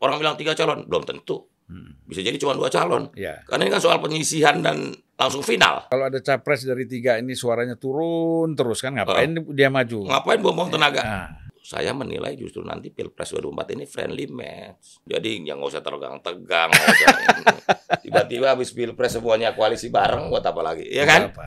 orang bilang tiga calon, belum tentu. Hmm. Bisa jadi cuma dua calon. Ya. Karena ini kan soal penyisihan dan langsung final. Kalau ada capres dari tiga ini suaranya turun terus kan ngapain dia maju? Ngapain buang-buang tenaga? Nah, Saya menilai justru nanti Pilpres 2024 ini friendly match. Jadi yang nggak usah ini. Tiba-tiba habis Pilpres semuanya koalisi bareng, buat apa lagi? Iya kan? apa?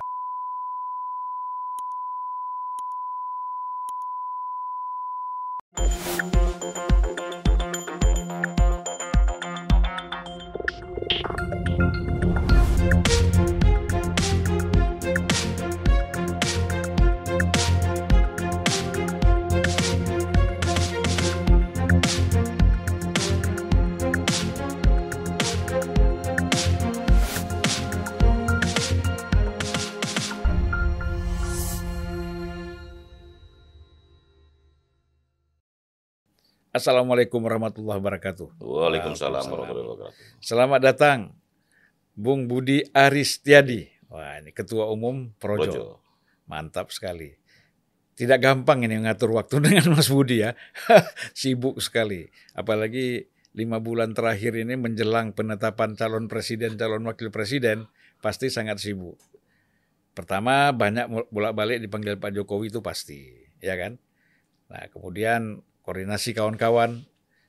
Assalamualaikum warahmatullahi wabarakatuh. Waalaikumsalam warahmatullahi wabarakatuh. Selamat datang Bung Budi Aristiadi. Wah, ini Ketua Umum Projo. Projo. Mantap sekali. Tidak gampang ini ngatur waktu dengan Mas Budi ya. Sibuk sekali. Apalagi lima bulan terakhir ini menjelang penetapan calon presiden, calon wakil presiden, pasti sangat sibuk. Pertama, banyak bolak-balik dipanggil Pak Jokowi itu pasti, ya kan? Nah, kemudian koordinasi kawan-kawan.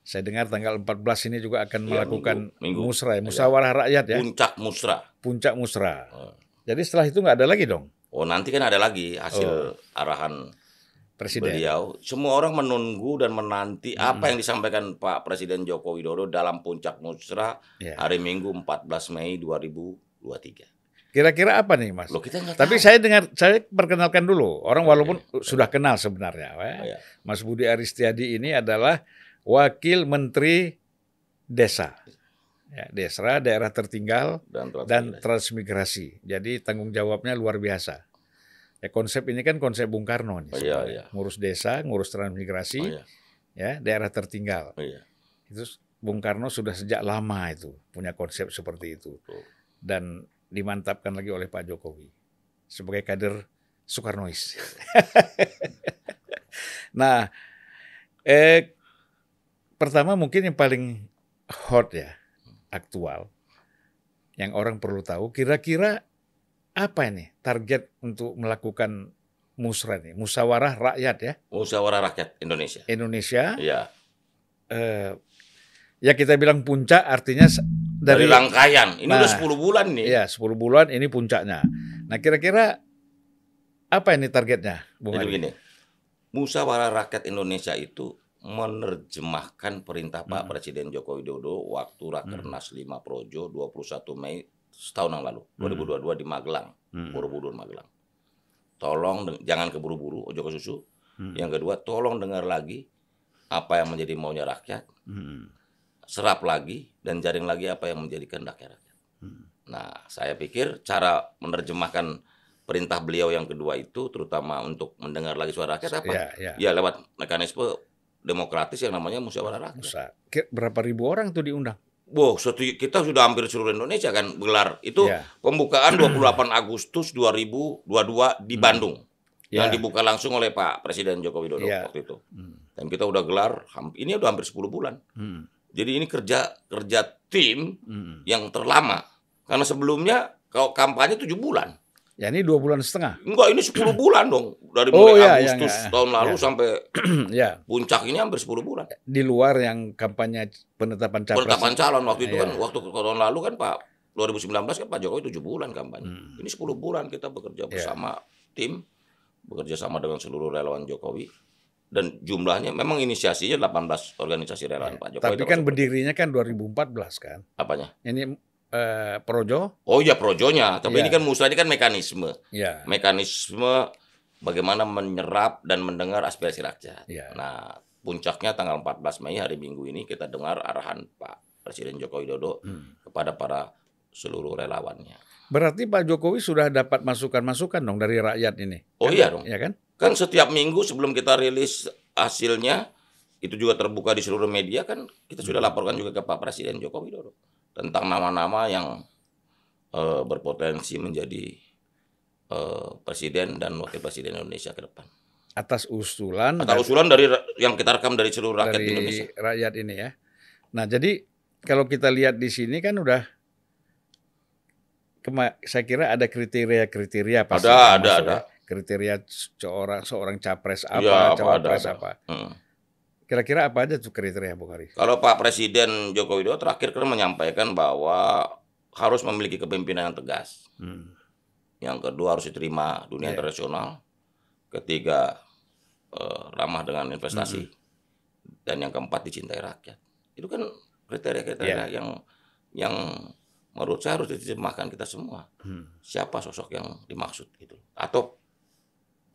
Saya dengar tanggal 14 ini juga akan Iya, minggu, minggu. musra, ya, musyawarah rakyat ya, Puncak musra. puncak musra. Oh. Jadi setelah itu nggak ada lagi dong Oh nanti kan ada lagi hasil Oh. arahan presiden. beliau. Semua orang menunggu dan menanti apa yang disampaikan Pak Presiden Joko Widodo dalam puncak musra Ya. hari Minggu 14 Mei 2023. Kira-kira apa nih, Mas? Loh kita Tapi tahu. saya dengar, saya perkenalkan dulu. Orang walaupun sudah kenal sebenarnya. ya. Oh, ya. Mas Budi Aristiadi ini adalah Wakil Menteri Desa. Ya, Desa, daerah tertinggal dan, dan transmigrasi. transmigrasi. Jadi tanggung jawabnya luar biasa. Ya, konsep ini kan konsep Bung Karno nih. Oh, iya, sebenarnya. iya. Ngurus desa, ngurus transmigrasi, Oh, iya. ya, daerah tertinggal. Oh, iya. Itu Bung Karno sudah sejak lama itu punya konsep seperti itu. Dan dimantapkan lagi oleh Pak Jokowi sebagai kader Soekarnois. nah, eh, pertama mungkin yang paling hot ya, aktual, yang orang perlu tahu, kira-kira apa ini target untuk melakukan musrah ini, musyawarah rakyat ya, Musyawarah Rakyat Indonesia. Indonesia. Iya. Eh, ya kita bilang puncak artinya Dari, dari, rangkaian. Ini Nah, udah 10 bulan nih. ya 10 bulan ini puncaknya. Nah kira-kira apa ini targetnya, Bung Jadi Adi? begini. Musyawarah Rakyat Indonesia itu menerjemahkan perintah Pak Hmm. Presiden Joko Widodo waktu Rakernas 5 Projo 21 Mei setahun yang lalu, 2022 di Magelang, Hmm. Borobudur Magelang. Tolong jangan keburu-buru, ojo ke susu. Hmm. Yang kedua, tolong dengar lagi apa yang menjadi maunya rakyat, Hmm. Serap lagi dan jaring lagi apa yang menjadi kehendak rakyat. Hmm. Nah, saya pikir cara menerjemahkan perintah beliau yang kedua itu, terutama untuk mendengar lagi suara rakyat apa? Ya, ya. Ya lewat mekanisme demokratis yang namanya musyawarah rakyat. Musa. Berapa ribu orang tuh diundang? Wow, kita sudah hampir seluruh Indonesia kan gelar. Itu Ya. pembukaan 28 Agustus 2022 di Bandung. Ya. Yang dibuka langsung oleh Pak Presiden Joko Widodo Ya. waktu itu. Hmm. Dan kita udah gelar, ini udah hampir 10 bulan. Hmm. Jadi ini kerja kerja tim Hmm. yang terlama. Karena sebelumnya kalau kampanye 7 bulan. Ya ini dua bulan setengah. Enggak, ini 10 bulan dong. Dari Oh, mulai ya, ya, Agustus ya, tahun lalu ya. sampai ya, puncak ini hampir 10 bulan. di luar yang kampanye penetapan capres. Penetapan calon waktu itu Iya. kan waktu tahun lalu kan Pak 2019 kan Pak Jokowi 7 bulan kampanye. Hmm. Ini 10 bulan kita bekerja Iya. bersama tim, bekerja sama dengan seluruh relawan Jokowi dan jumlahnya memang inisiasinya 18 organisasi relawan Pak Jokowi. Tapi kan berdirinya kan 2014 kan. apanya? Ini eh, Projo. Oh iya projonya, tapi Iya. ini kan musrah ini kan mekanisme. Ya. Mekanisme bagaimana menyerap dan mendengar aspirasi rakyat. Iya. Nah, puncaknya tanggal 14 Mei hari Minggu ini kita dengar arahan Pak Presiden Joko Widodo Hmm. kepada para seluruh relawannya. Berarti Pak Jokowi sudah dapat masukan-masukan dong dari rakyat ini. Oh Kan? iya dong. Ya kan? Kan setiap minggu sebelum kita rilis hasilnya itu juga terbuka di seluruh media kan kita sudah Hmm. laporkan juga ke Pak Presiden Joko Widodo tentang nama-nama yang eh, berpotensi menjadi eh, presiden dan wakil presiden Indonesia ke depan. Atas usulan Atau usulan dari yang kita rekam dari seluruh rakyat dari Indonesia. rakyat ini ya. Nah, jadi kalau kita lihat di sini kan udah kema- saya kira ada kriteria-kriteria pasti Ada, ada, ada. ya. Kriteria seorang seorang capres apa, Iya, apa, cawapres ada, ada. apa. Hmm. Kira-kira apa aja tuh kriteria Bung Hari? Kalau Pak Presiden Joko Widodo terakhir kan menyampaikan bahwa harus memiliki kepemimpinan yang tegas. Hmm. Yang kedua harus diterima dunia Iya. internasional. Ketiga eh, ramah dengan investasi. Dan yang keempat dicintai rakyat. Itu kan kriteria-kriteria Iya. yang yang menurut saya harus diterjemahkan kita semua. Hmm. Siapa sosok yang dimaksud gitu. Atau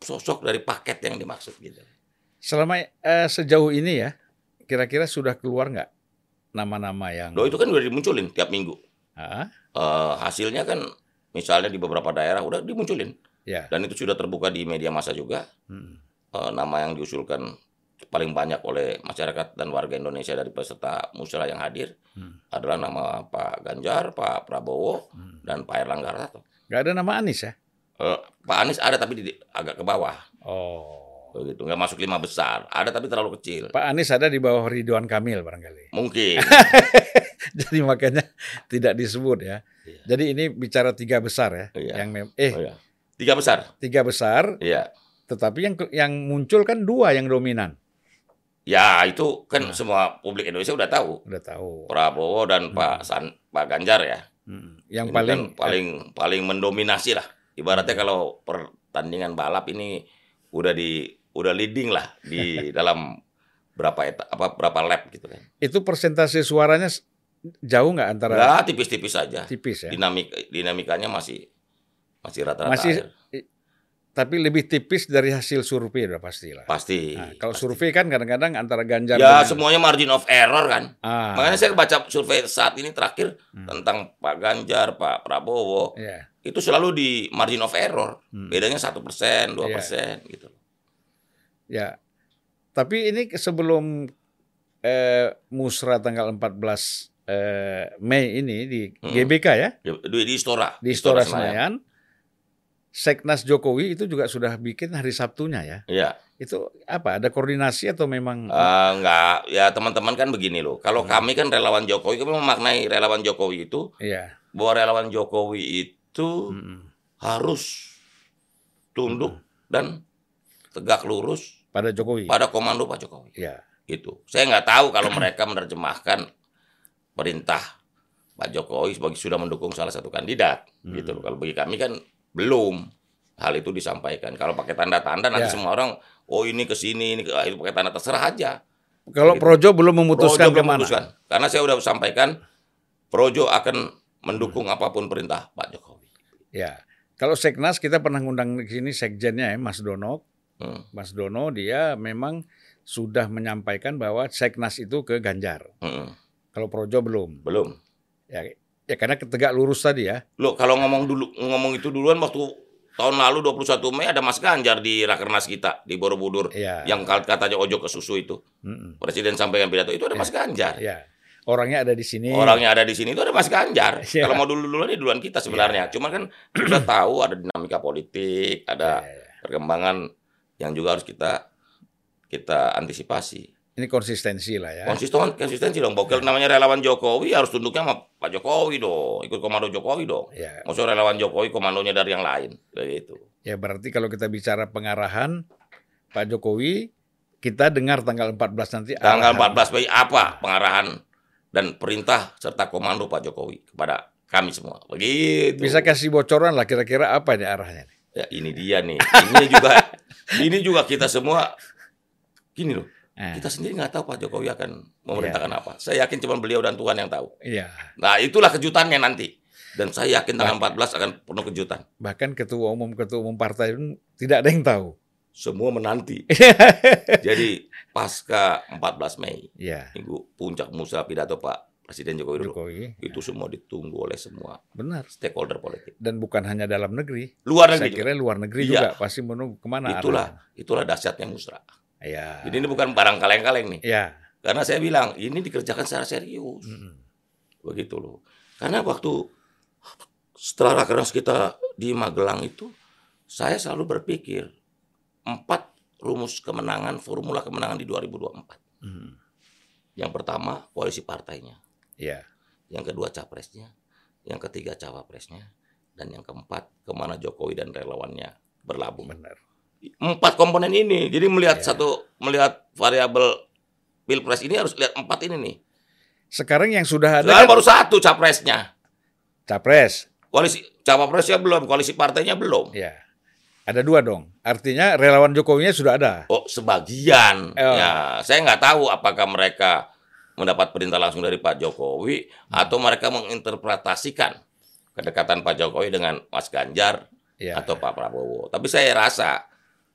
sosok dari paket yang dimaksud gitu. Selama eh, sejauh ini ya, kira-kira sudah keluar nggak nama-nama yang Loh itu kan udah dimunculin tiap minggu. Eh, hasilnya kan misalnya di beberapa daerah udah dimunculin. ya. Dan itu sudah terbuka di media massa juga. Hmm. Eh, nama yang diusulkan paling banyak oleh masyarakat dan warga Indonesia dari peserta musyawarah yang hadir Hmm. adalah nama Pak Ganjar, Pak Prabowo, Hmm. dan Pak Erlangga Hartarto. Nggak ada nama Anies ya? Eh, Pak Anies ada tapi di, agak ke bawah, Oh. begitu nggak masuk lima besar. Ada tapi terlalu kecil. Pak Anies ada di bawah Ridwan Kamil barangkali. Mungkin. Jadi makanya tidak disebut ya. Iya. Jadi ini bicara tiga besar ya. Iya. Yang mem- eh Oh, ya. Tiga besar. tiga besar, Iya. tetapi yang yang muncul kan dua yang dominan. Ya itu kan Nah. semua publik Indonesia udah tahu. Udah tahu. Prabowo dan Pak San, Pak Ganjar ya. Hmm. Yang Ini paling kan paling paling mendominasi lah. Ibaratnya kalau pertandingan balap ini udah di udah leading lah di dalam berapa eta, apa berapa lap gitu kan. itu persentase suaranya jauh nggak antara Enggak tipis-tipis saja. tipis ya. Dinamik dinamikanya masih masih rata-rata. Masih tapi lebih tipis dari hasil survei udah pastilah. pasti. Nah, kalau pasti. survei kan kadang-kadang antara Ganjar ya dengan- semuanya margin of error kan. ah, Makanya saya baca survei saat ini terakhir Hmm. tentang Pak Ganjar, Pak Prabowo ya. Itu selalu di margin of error. Hmm. Bedanya satu persen, dua Iya. persen gitu. Ya. Tapi ini sebelum eh, musra tanggal 14 eh, Mei ini di Hmm. GBK ya, Di, di Istora. di Istora Senayan, Seknas Jokowi itu juga sudah bikin hari Sabtunya ya. Iya. Itu apa? Ada koordinasi atau memang Eh, enggak, ya teman-teman kan begini loh. Kalau Hmm. kami kan relawan Jokowi, kami memaknai relawan Jokowi itu Iya. bahwa relawan Jokowi itu Mm-mm. harus tunduk Hmm. dan tegak lurus pada Jokowi. pada komando Pak Jokowi. Iya. Gitu. Saya nggak tahu kalau mereka menerjemahkan perintah Pak Jokowi sebagai sudah mendukung salah satu kandidat. Hmm. Gitu loh. Kalau bagi kami kan belum hal itu disampaikan. Kalau pakai tanda-tanda nanti Ya. semua orang, oh ini ke sini, ini ke ah, itu pakai tanda terserah aja. Kalau Gitu. Projo belum memutuskan Projo belum ke mana? memutuskan. Karena saya udah sampaikan, Projo akan mendukung apa pun perintah Pak Jokowi. Ya. Kalau Seknas kita pernah ngundang di sini sekjennya ya Mas Dono. Hmm. Mas Dono dia memang sudah menyampaikan bahwa Seknas itu ke Ganjar. hmm. Kalau Projo belum. Belum. Ya, ya karena ketegak lurus tadi ya. Loh, kalau ngomong dulu ngomong itu duluan waktu tahun lalu 21 Mei ada Mas Ganjar di Rakernas kita di Borobudur Iya. yang kat- katanya ojo ke susu itu. Mm-mm. Presiden sampaikan pidato itu ada Mas Ganjar. Ya. Orangnya ada di sini. Orangnya ada di sini itu ada Mas Ganjar. Iya. Kalau mau dulu-duluan ini duluan kita sebenarnya. Cuma kan kita tahu ada dinamika politik, ada Ya, ya, ya. perkembangan yang juga harus kita kita antisipasi. Ini konsistensi lah ya. Konsisten konsistensi dong. Bokil namanya relawan Jokowi harus tunduknya sama Pak Jokowi dong, ikut komando Jokowi dong. Ya. Maksudnya relawan Jokowi komandonya dari yang lain, begitu. Ya berarti kalau kita bicara pengarahan Pak Jokowi, kita dengar tanggal 14 nanti. Tanggal arahan. 14 Mei apa pengarahan dan perintah serta komando Pak Jokowi kepada kami semua. Begitu. Bisa kasih bocoran lah kira-kira apa ini arahnya? Ya ini dia nih. Ini juga ini juga kita semua gini loh. Eh, Kita sendiri nggak tahu Pak Jokowi akan memerintahkan apa. Saya yakin cuma beliau dan Tuhan yang tahu. Iya. Nah, itulah kejutannya nanti. Dan saya yakin tanggal 14 akan penuh kejutan. Bahkan ketua umum ketua umum partai pun tidak ada yang tahu. Semua menanti. Jadi pasca 14 Mei, Iya. minggu puncak musra pidato Pak Presiden Joko Widodo, Jokowi. itu semua ditunggu oleh semua Benar. stakeholder politik. Dan bukan hanya dalam negeri. Luar Saya negeri. kira luar negeri Iya. juga pasti menunggu ke mana Itulah, itulah dahsyatnya musra. Iya. Jadi ini bukan barang kaleng-kaleng nih. Iya. Karena saya bilang ini dikerjakan secara serius. Mm-mm. Begitu loh. Karena waktu setelah rakernas kita di Magelang itu, saya selalu berpikir empat rumus kemenangan, formula kemenangan di 2024. Mm. Yang pertama koalisi partainya, Ya. yang kedua capresnya, yang ketiga cawapresnya, dan yang keempat ke mana Jokowi dan relawannya berlabuh. Benar. Empat komponen ini, jadi melihat Ya. satu melihat variabel pilpres ini harus lihat empat ini nih. Sekarang yang sudah ada Sekarang kan baru satu capresnya, capres. koalisi cawapresnya belum, koalisi partainya belum. Ya. Ada dua dong. Artinya relawan Jokowinya sudah ada. Oh sebagian, Oh. ya saya nggak tahu apakah mereka mendapat perintah langsung dari Pak Jokowi atau mereka menginterpretasikan kedekatan Pak Jokowi dengan Mas Ganjar Ya. atau Pak Prabowo. Tapi saya rasa,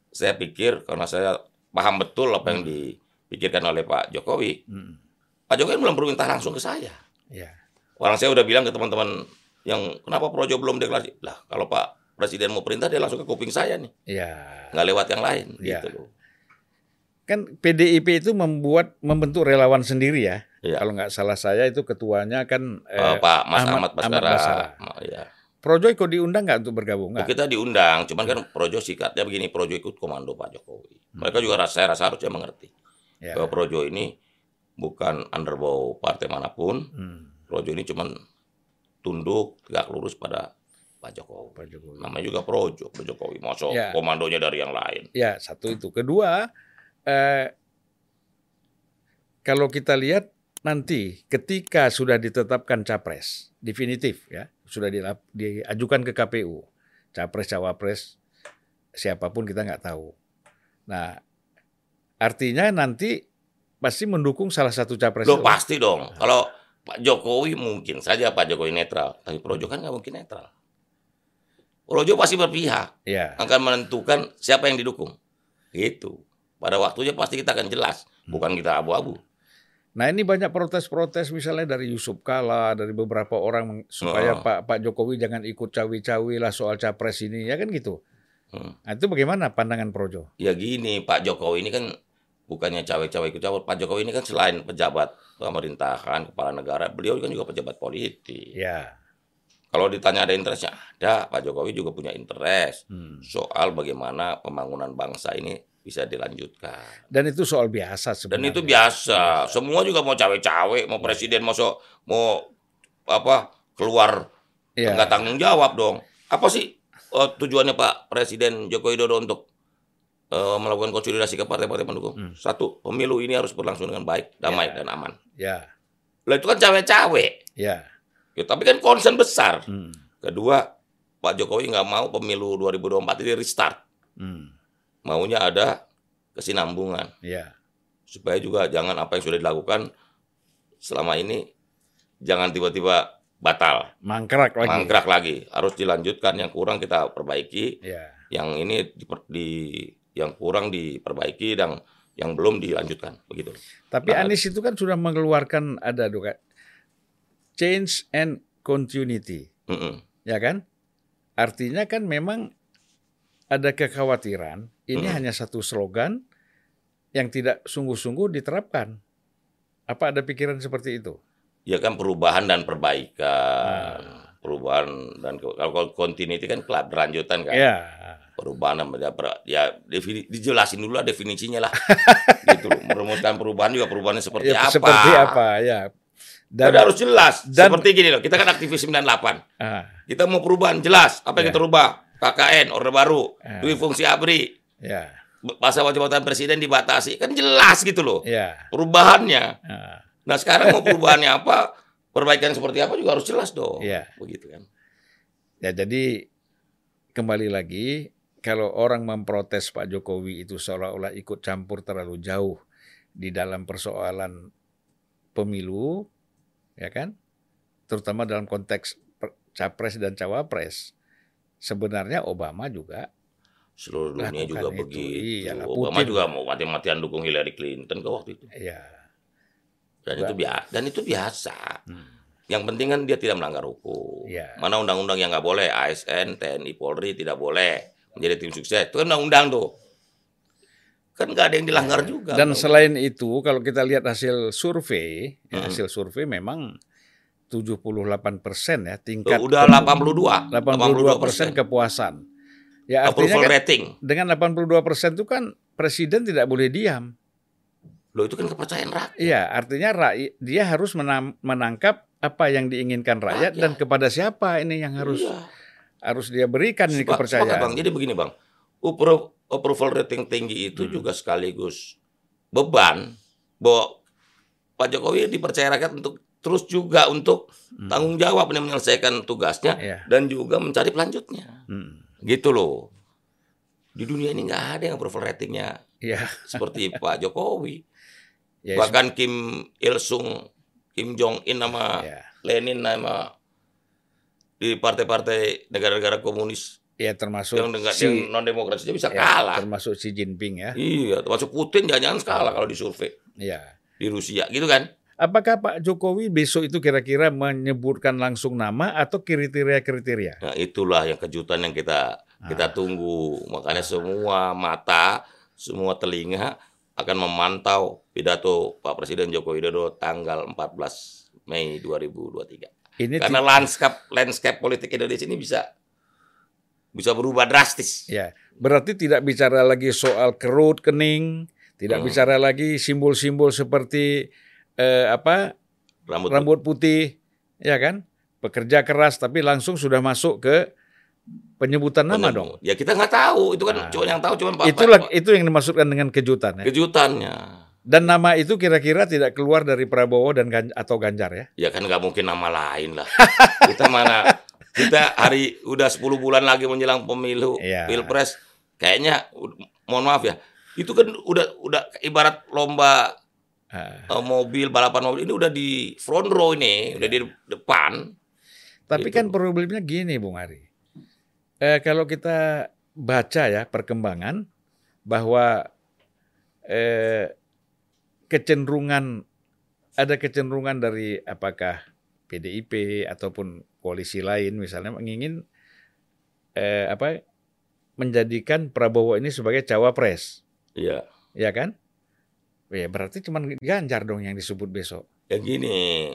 saya pikir karena saya paham betul apa yang dipikirkan oleh Pak Jokowi, Hmm. Pak Jokowi belum berminta langsung ke saya. Ya. Orang saya udah bilang ke teman-teman yang kenapa Projo belum deklarasi? Lah kalau Pak Presiden mau perintah dia langsung ke kuping saya nih, Ya. nggak lewat yang lain Ya. gitu loh. Kan PDIP itu membuat membentuk relawan sendiri ya. Iya. Kalau nggak salah saya itu ketuanya kan Eh, eh, Pak Mas Ahmad- Ahmad, Ahmad Basara. Basara. Ma- ya. Projo ikut diundang nggak untuk bergabung? Nggak. Kita diundang, cuman kan Projo sikatnya begini, Projo ikut komando Pak Jokowi. Mereka juga rasa, saya rasa harusnya mengerti Ya. bahwa Projo ini bukan underbow partai mana pun. Hmm. Projo ini cuman tunduk, tegak lurus pada Pak Jokowi. Pak Jokowi. Namanya juga Projo, Pak Jokowi. Masuk Ya. komandonya dari yang lain. Ya, satu itu. Kedua, eh, kalau kita lihat nanti ketika sudah ditetapkan capres definitif ya, sudah diajukan ke KPU, capres cawapres siapa pun kita nggak tahu. Nah, artinya nanti pasti mendukung salah satu capres. Loh pasti dong. Kalau Pak Jokowi mungkin saja Pak Jokowi netral, tapi Projo kan nggak mungkin netral. Projo pasti berpihak. Ya, akan menentukan siapa yang didukung. Gitu. Pada waktunya pasti kita akan jelas, bukan kita abu-abu. Nah ini banyak protes-protes misalnya dari Yusuf Kala, dari beberapa orang supaya Oh. Pak Pak Jokowi jangan ikut cawi-cawi lah soal capres ini, ya kan gitu. Hmm. Nah, itu bagaimana pandangan Projo? Ya gini, Pak Jokowi ini kan bukannya cawe-cawe ikut cawe. Pak Jokowi ini kan selain pejabat pemerintahan, kepala negara, beliau kan juga pejabat politik. Ya, Kalau ditanya ada interestnya, ada. Pak Jokowi juga punya interest hmm. soal bagaimana pembangunan bangsa ini bisa dilanjutkan. dan itu soal biasa Dan sebenarnya. itu biasa. Semua juga mau cawe-cawe, mau presiden masuk, mau apa keluar Ya, nggak tanggung jawab dong. Apa sih eh, tujuannya Pak Presiden Joko Widodo untuk eh, melakukan konsolidasi ke partai-partai pendukung? Hmm. Satu, pemilu ini harus berlangsung dengan baik, damai Ya. dan aman. ya, Lah itu kan cawe-cawe. ya. Ya, tapi kan concern besar. Hmm. Kedua, Pak Jokowi nggak mau pemilu 2024 ini restart. Hmm. Maunya ada kesinambungan Ya, supaya juga jangan apa yang sudah dilakukan selama ini jangan tiba-tiba batal, mangkrak lagi. mangkrak lagi. Harus dilanjutkan yang kurang kita perbaiki. Ya, yang ini diper- di yang kurang diperbaiki dan yang belum dilanjutkan begitu. tapi Nah, Anies itu kan sudah mengeluarkan ada change and continuity. Mm-mm. ya kan? Artinya kan memang ada kekhawatiran ini Hmm. hanya satu slogan yang tidak sungguh-sungguh diterapkan. Apa ada pikiran seperti itu? Ya kan perubahan dan perbaikan, Ah. perubahan dan kalau continuity kan kelab berlanjutan kan. Ya, Perubahan dan ya, per- ya defini- dijelasin dulu lah definisinya lah. gitu loh. Merumuskan perubahan juga perubahannya seperti ya, apa. seperti apa ya. Dan, Dan harus jelas. dan- seperti gini loh, kita kan aktivis 98. ah, Kita mau perubahan jelas. Apa yang Ya. kita rubah? KKN, Orde Baru, Ah. duit fungsi ABRI, ya, masa jabatan presiden dibatasi. Kan jelas gitu loh. ya. Perubahannya. ah. Nah sekarang mau perubahannya apa, perbaikan seperti apa juga harus jelas dong. Iya. Begitu kan. Ya jadi kembali lagi kalau orang memprotes Pak Jokowi itu seolah-olah ikut campur terlalu jauh di dalam persoalan pemilu, ya kan? Terutama dalam konteks capres dan cawapres. Sebenarnya Obama juga Seluruh dunia juga itu. begitu. Iyalah, Obama Putin. juga mau mati-matian dukung Hillary Clinton ke waktu itu. ya Dan itu biasa. Dan itu biasa. hmm, Yang penting kan dia tidak melanggar hukum. Iya. Mana undang-undang yang nggak boleh? ASN, TNI, Polri tidak boleh menjadi tim sukses. Itu kan undang-undang tuh. Kan nggak ada yang dilanggar juga. dan selain itu kalau kita lihat hasil survei, ya, Hmm. hasil survei memang 78 persen ya Tuh, tingkat udah 82. 82 persen kepuasan. Ya artinya kan rating. dengan 82 persen itu kan presiden tidak boleh diam. Loh itu kan kepercayaan rakyat. Iya, artinya rakyat dia harus menangkap apa yang diinginkan rakyat Rakyat. dan kepada siapa ini yang harus Iya. harus dia berikan ini Sepak- sepakat, kepercayaan. Bang. Jadi begini Bang, Appro- approval rating tinggi itu Hmm. juga sekaligus beban bahwa Pak Jokowi dipercaya rakyat untuk terus juga untuk Hmm. tanggung jawab nih menyelesaikan tugasnya Iya. dan juga mencari pelanjutnya. Hmm. Gitu loh. Di dunia ini nggak ada yang approval ratingnya Iya. seperti Pak Jokowi. Ya, Bahkan Kim Il Sung, Kim Jong Un sama ya. Lenin sama di partai-partai negara-negara komunis Ya, termasuk yang dengan si yang non demokrasi bisa ya, kalah. termasuk Xi Jinping ya. Iya, termasuk Putin jangan-jangan kalah kalau disurvei Iya. di Rusia, gitu kan? Apakah Pak Jokowi besok itu kira-kira menyebutkan langsung nama atau kriteria-kriteria? Nah, itulah yang kejutan yang kita kita tunggu. Makanya semua mata, semua telinga akan memantau pidato Pak Presiden Joko Widodo tanggal 14 Mei 2023. Ini Karena landscape landscape politik Indonesia ini bisa bisa berubah drastis. Ya, berarti tidak bicara lagi soal kerut kening, tidak Hmm. bicara lagi simbol-simbol seperti eh, apa Rambut, rambut putih, ya kan? Pekerja keras, tapi langsung sudah masuk ke penyebutan nama penyebut. dong. Ya kita nggak tahu, itu kan Nah. cuma yang tahu cuma Pak Itulah Pak- itu yang dimaksudkan dengan kejutan ya. kejutannya. Dan nama itu kira-kira tidak keluar dari Prabowo dan atau Ganjar ya. Ya kan nggak mungkin nama lain lah. kita mana kita hari udah 10 bulan lagi menjelang pemilu Iya. pilpres kayaknya mohon maaf ya itu kan udah udah ibarat lomba eh, mobil balapan mobil ini udah di front row ini udah di depan Tapi Gitu. kan problemnya gini, Bung Ari. Eh, kalau kita baca ya perkembangan bahwa eh, kecenderungan ada kecenderungan dari apakah PDIP ataupun koalisi lain misalnya ingin eh, apa menjadikan Prabowo ini sebagai cawapres, ya ya kan? Ya berarti cuma Ganjar dong yang disebut besok. ya gini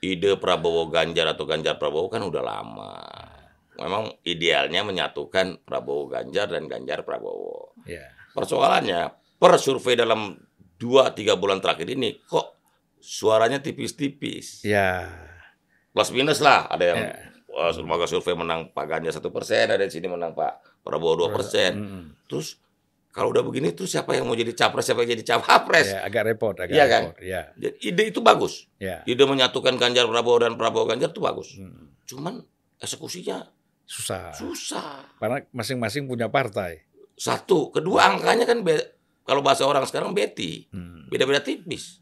ide Prabowo Ganjar atau Ganjar Prabowo kan udah lama memang idealnya menyatukan Prabowo Ganjar dan Ganjar Prabowo Ya. Persoalannya, per survei dalam 2-3 bulan terakhir ini, kok suaranya tipis-tipis. Ya. Plus minus lah, ada yang Ya. wah, lembaga survei menang Pak Ganjar satu persen, ada di sini menang Pak Prabowo 2 persen. Terus kalau udah begini tuh siapa yang mau jadi capres, siapa yang jadi cawapres? Ya, agak repot, agak Iya kan? repot. Ya, Jadi Ide itu bagus. ya. Ide menyatukan Ganjar Prabowo dan Prabowo Ganjar itu bagus. Hmm. Cuman eksekusinya Susah. susah. Karena masing-masing punya partai. Satu, kedua angkanya kan kalau bahasa orang sekarang beti. Hmm. beda-beda tipis.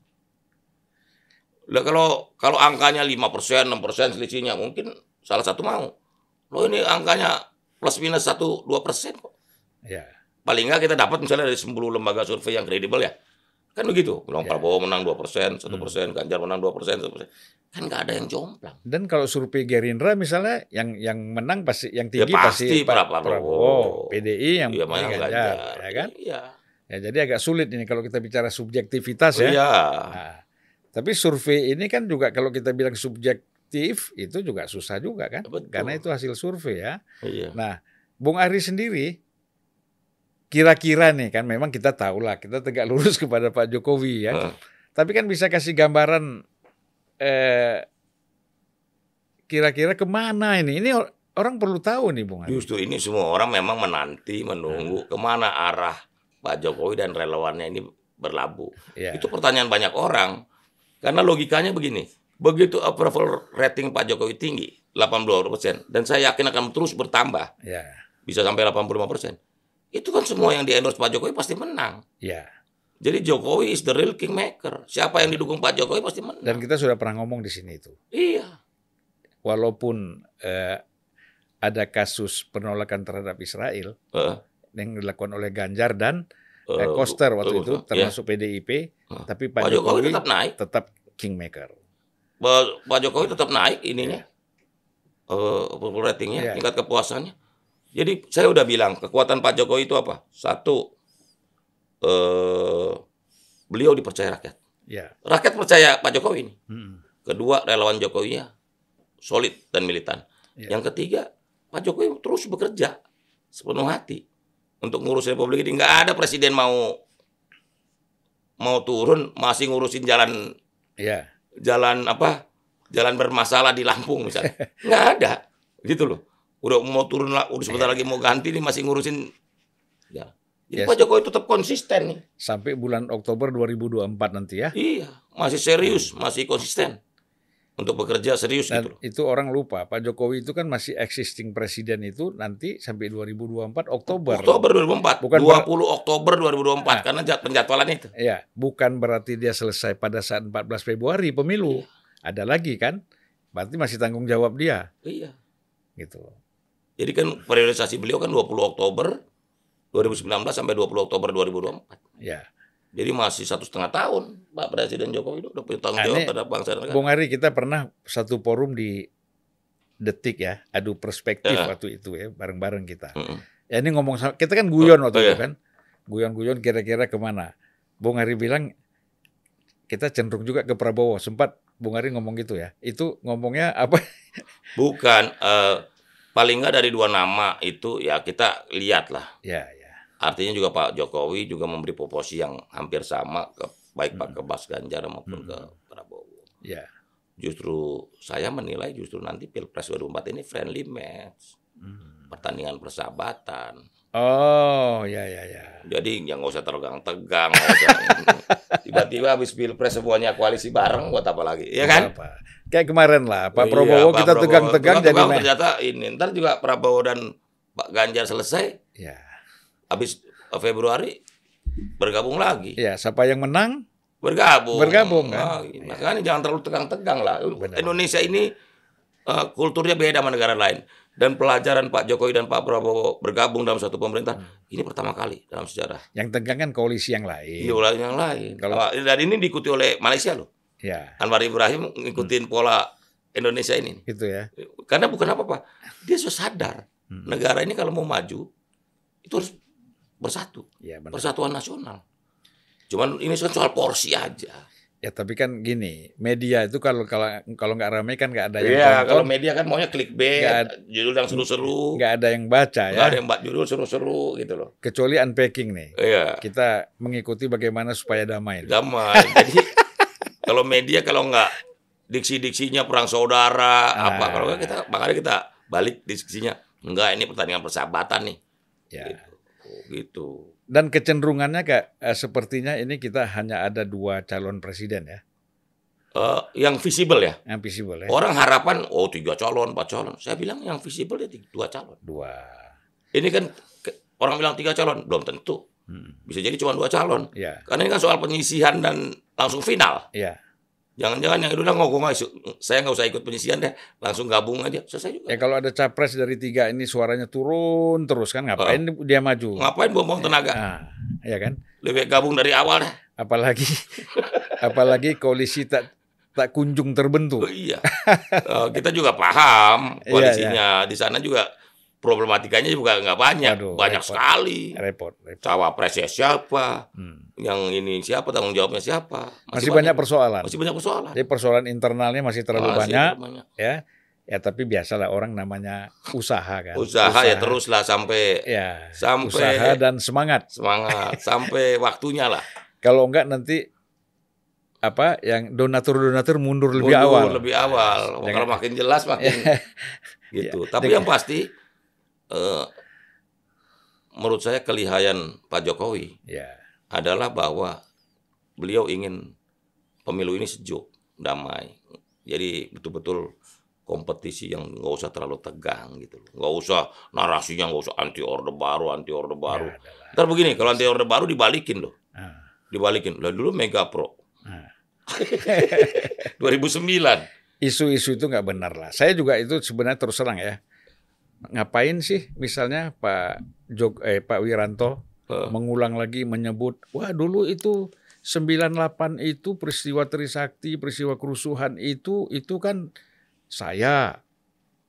Lah kalau kalau angkanya 5%, 6% selisihnya mungkin salah satu mau. Loh ini angkanya plus minus 1 2% kok. Ya. Paling nggak kita dapat misalnya dari 10 lembaga survei yang kredibel ya. Kan begitu. Bilang Ya. Prabowo menang 2%, 1%, Ganjar menang 2%, 1%. Kan nggak ada yang jomplang. Dan kalau survei Gerindra misalnya yang yang menang pasti yang Ya tinggi pasti Pak Prabowo. Prabowo, PDI yang Iya, mana Ganjar, Ganjar. ya kan? Iya. Ya jadi agak sulit ini kalau kita bicara subjektivitas ya. Iya. Nah, tapi survei ini kan juga kalau kita bilang subjektif itu juga susah juga kan? Betul. Karena itu hasil survei ya. Iya. Nah, Bung Ari sendiri kira-kira nih kan memang kita tahu lah kita tegak lurus kepada Pak Jokowi ya. Heeh. Tapi kan bisa kasih gambaran eh, kira-kira ke mana ini? Ini or- orang perlu tahu nih Bung Ari. Justru ini semua orang memang menanti, menunggu ke mana arah Pak Jokowi dan relawannya ini berlabuh. Ya. Itu pertanyaan banyak orang. Karena logikanya begini, begitu approval rating Pak Jokowi tinggi, 82%, dan saya yakin akan terus bertambah, Ya. bisa sampai 85%. Itu kan semua yang di endorse Pak Jokowi pasti menang. Ya. Jadi Jokowi is the real kingmaker. Siapa yang didukung Pak Jokowi pasti menang. Dan kita sudah pernah ngomong di sini itu. Iya. Walaupun eh, ada kasus penolakan terhadap Israel Heeh. yang dilakukan oleh Ganjar dan Eh, eh, Koster waktu betul, itu termasuk PDIP, Hmm. tapi Pak Pak, Jokowi Jokowi tetap naik. tetap kingmaker. Pak Pak Jokowi tetap naik ininya. Eh, approval ratingnya, Iya. tingkat kepuasannya. Jadi saya udah bilang kekuatan Pak Jokowi itu apa? Satu, eh, beliau dipercaya rakyat. Ya. Rakyat percaya Pak Jokowi ini. Hmm. Kedua, relawan Jokowinya solid dan militan. Iya. Yang ketiga, Pak Jokowi terus bekerja sepenuh hati untuk ngurus Republik ini. Nggak ada presiden mau mau turun masih ngurusin jalan Ya. jalan apa? Jalan bermasalah di Lampung misalnya. Nggak ada. Gitu loh. Udah mau turun lah, udah sebentar lagi mau ganti nih masih ngurusin ya. Jadi Yes. Pak Jokowi tetap konsisten nih. Sampai bulan Oktober 2024 nanti ya. Iya, masih serius, masih konsisten untuk bekerja serius Dan gitu loh. itu orang lupa, Pak Jokowi itu kan masih existing presiden itu nanti sampai 2024 Oktober. Oktober 2024, Bukan 20 Oktober 2024 Nah. karena jad- penjadwalannya itu. Ya, bukan berarti dia selesai pada saat 14 Februari pemilu. Ada lagi kan? Berarti masih tanggung jawab dia Iya. gitu. Jadi kan priorisasi beliau kan 20 Oktober 2019 sampai 20 Oktober 2024. Ya. Jadi masih satu setengah tahun Pak Presiden Jokowi udah punya tanggung jawab Aneh, terhadap bangsa dan negara. Bung Ari kita pernah satu forum di Detik ya, adu perspektif Ya. waktu itu ya, bareng-bareng kita. Mm-mm. Ya ini ngomong sama, kita kan guyon waktu oh, itu iya. kan. Guyon-guyon kira-kira ke mana. Bung Ari bilang kita cenderung juga ke Prabowo. Sempat Bung Ari ngomong gitu ya. Itu ngomongnya apa? Bukan eh, paling nggak dari dua nama itu ya kita lihat lah. ya, ya. Artinya juga Pak Jokowi juga memberi proporsi yang hampir sama ke baik Hmm. Pak ke Bas Ganjar maupun ke Prabowo. Ya. Justru saya menilai justru nanti Pilpres 2024 ini friendly match, Hmm. pertandingan persahabatan. Oh, ya ya ya. Jadi yang nggak usah usah tiba-tiba habis Pilpres semuanya koalisi bareng buat apa lagi, ya kan? Apa? Kayak kemarin lah, Pak Iya, Prabowo Pak kita tegang-tegang jadi ternyata ini ntar juga Prabowo dan Pak Ganjar selesai Ya. Habis Februari bergabung lagi. Ya, siapa yang menang? bergabung. Bergabung, kan? Nah, makanya jangan terlalu tegang-tegang lah. Benar. Indonesia ini eh, kulturnya beda sama negara lain. Dan pelajaran Pak Jokowi dan Pak Prabowo bergabung dalam satu pemerintah ini pertama kali dalam sejarah. Yang tegang kan koalisi yang lain. Ulah yang lain. Kalau- dan ini diikuti oleh Malaysia loh. Ya, Anwar Ibrahim ngikutin pola Indonesia ini. gitu ya. Karena bukan apa-apa. Dia sudah sadar Hmm. negara ini kalau mau maju itu harus bersatu, Ya, benar. persatuan nasional. Cuman ini kan soal porsi aja. Ya, tapi kan gini, media itu kalau kalau kalau nggak ramai kan nggak ada yang Iya, kalau media kan maunya clickbait, Nggak ada- judul yang seru-seru, nggak ada yang baca nggak ya. ada yang mbak judul seru-seru gitu loh. Kecuali unpacking nih. Iya, Kita mengikuti bagaimana supaya damai. damai. Jadi kalau media kalau nggak diksi-diksinya perang saudara Ah. apa kalau nggak kita makanya kita balik diksinya enggak ini pertandingan persahabatan nih Ya. gitu. Gitu. Dan kecenderungannya kayak eh, sepertinya ini kita hanya ada dua calon presiden ya, Eh, yang visible ya. yang visible ya. Orang harapan oh tiga calon, empat calon. Saya bilang yang visible ya tiga- dua calon. Dua. Ini kan orang bilang tiga calon, belum tentu. Hmm. Bisa jadi cuma dua calon. Ya, Karena ini kan soal penyisihan dan langsung final. ya. Jangan-jangan yang itu udah ngomong aja, saya nggak usah ikut penyisihan deh, langsung gabung aja, selesai juga. Ya kalau ada capres dari tiga ini suaranya turun terus kan ngapain dia maju? Ngapain buang-buang tenaga? Nah, ya kan? Lebih gabung dari awal dah. Apalagi apalagi koalisi tak tak kunjung terbentuk. Oh, iya. Eh, kita juga paham Iya, koalisinya. Di sana juga problematikanya juga nggak banyak, Waduh, banyak repot. sekali. Repot, repot. Cawapresnya siapa? Hmm. Yang ini siapa? Tanggung jawabnya siapa? Masih, banyak persoalan. masih banyak persoalan. Jadi persoalan internalnya masih terlalu Masih banyak banyak. ya. Ya tapi biasalah orang namanya usaha kan. Usaha, ya teruslah sampai Ya, Sampai- usaha dan semangat. semangat sampai waktunya lah. Kalau enggak nanti apa yang donatur-donatur mundur lebih Mundur awal. lebih awal. Jangan- Kalau makin jelas makin gitu. Tapi Dengan- yang pasti eh, menurut saya kelihayan Pak Jokowi Ya. adalah bahwa beliau ingin pemilu ini sejuk, damai. Jadi betul-betul kompetisi yang nggak usah terlalu tegang gitu loh. Nggak usah narasinya nggak usah anti orde baru, anti orde baru. Ya. Ntar begini, kalau anti orde baru dibalikin loh. Ah, Dibalikin. Lah dulu Mega Pro ah. 2009. Isu-isu itu nggak benar lah. Saya juga itu sebenarnya terus terang ya. Ngapain sih misalnya Pak Jok eh Pak Wiranto Eh, mengulang lagi menyebut wah dulu itu 98 itu peristiwa Trisakti, peristiwa kerusuhan itu itu kan saya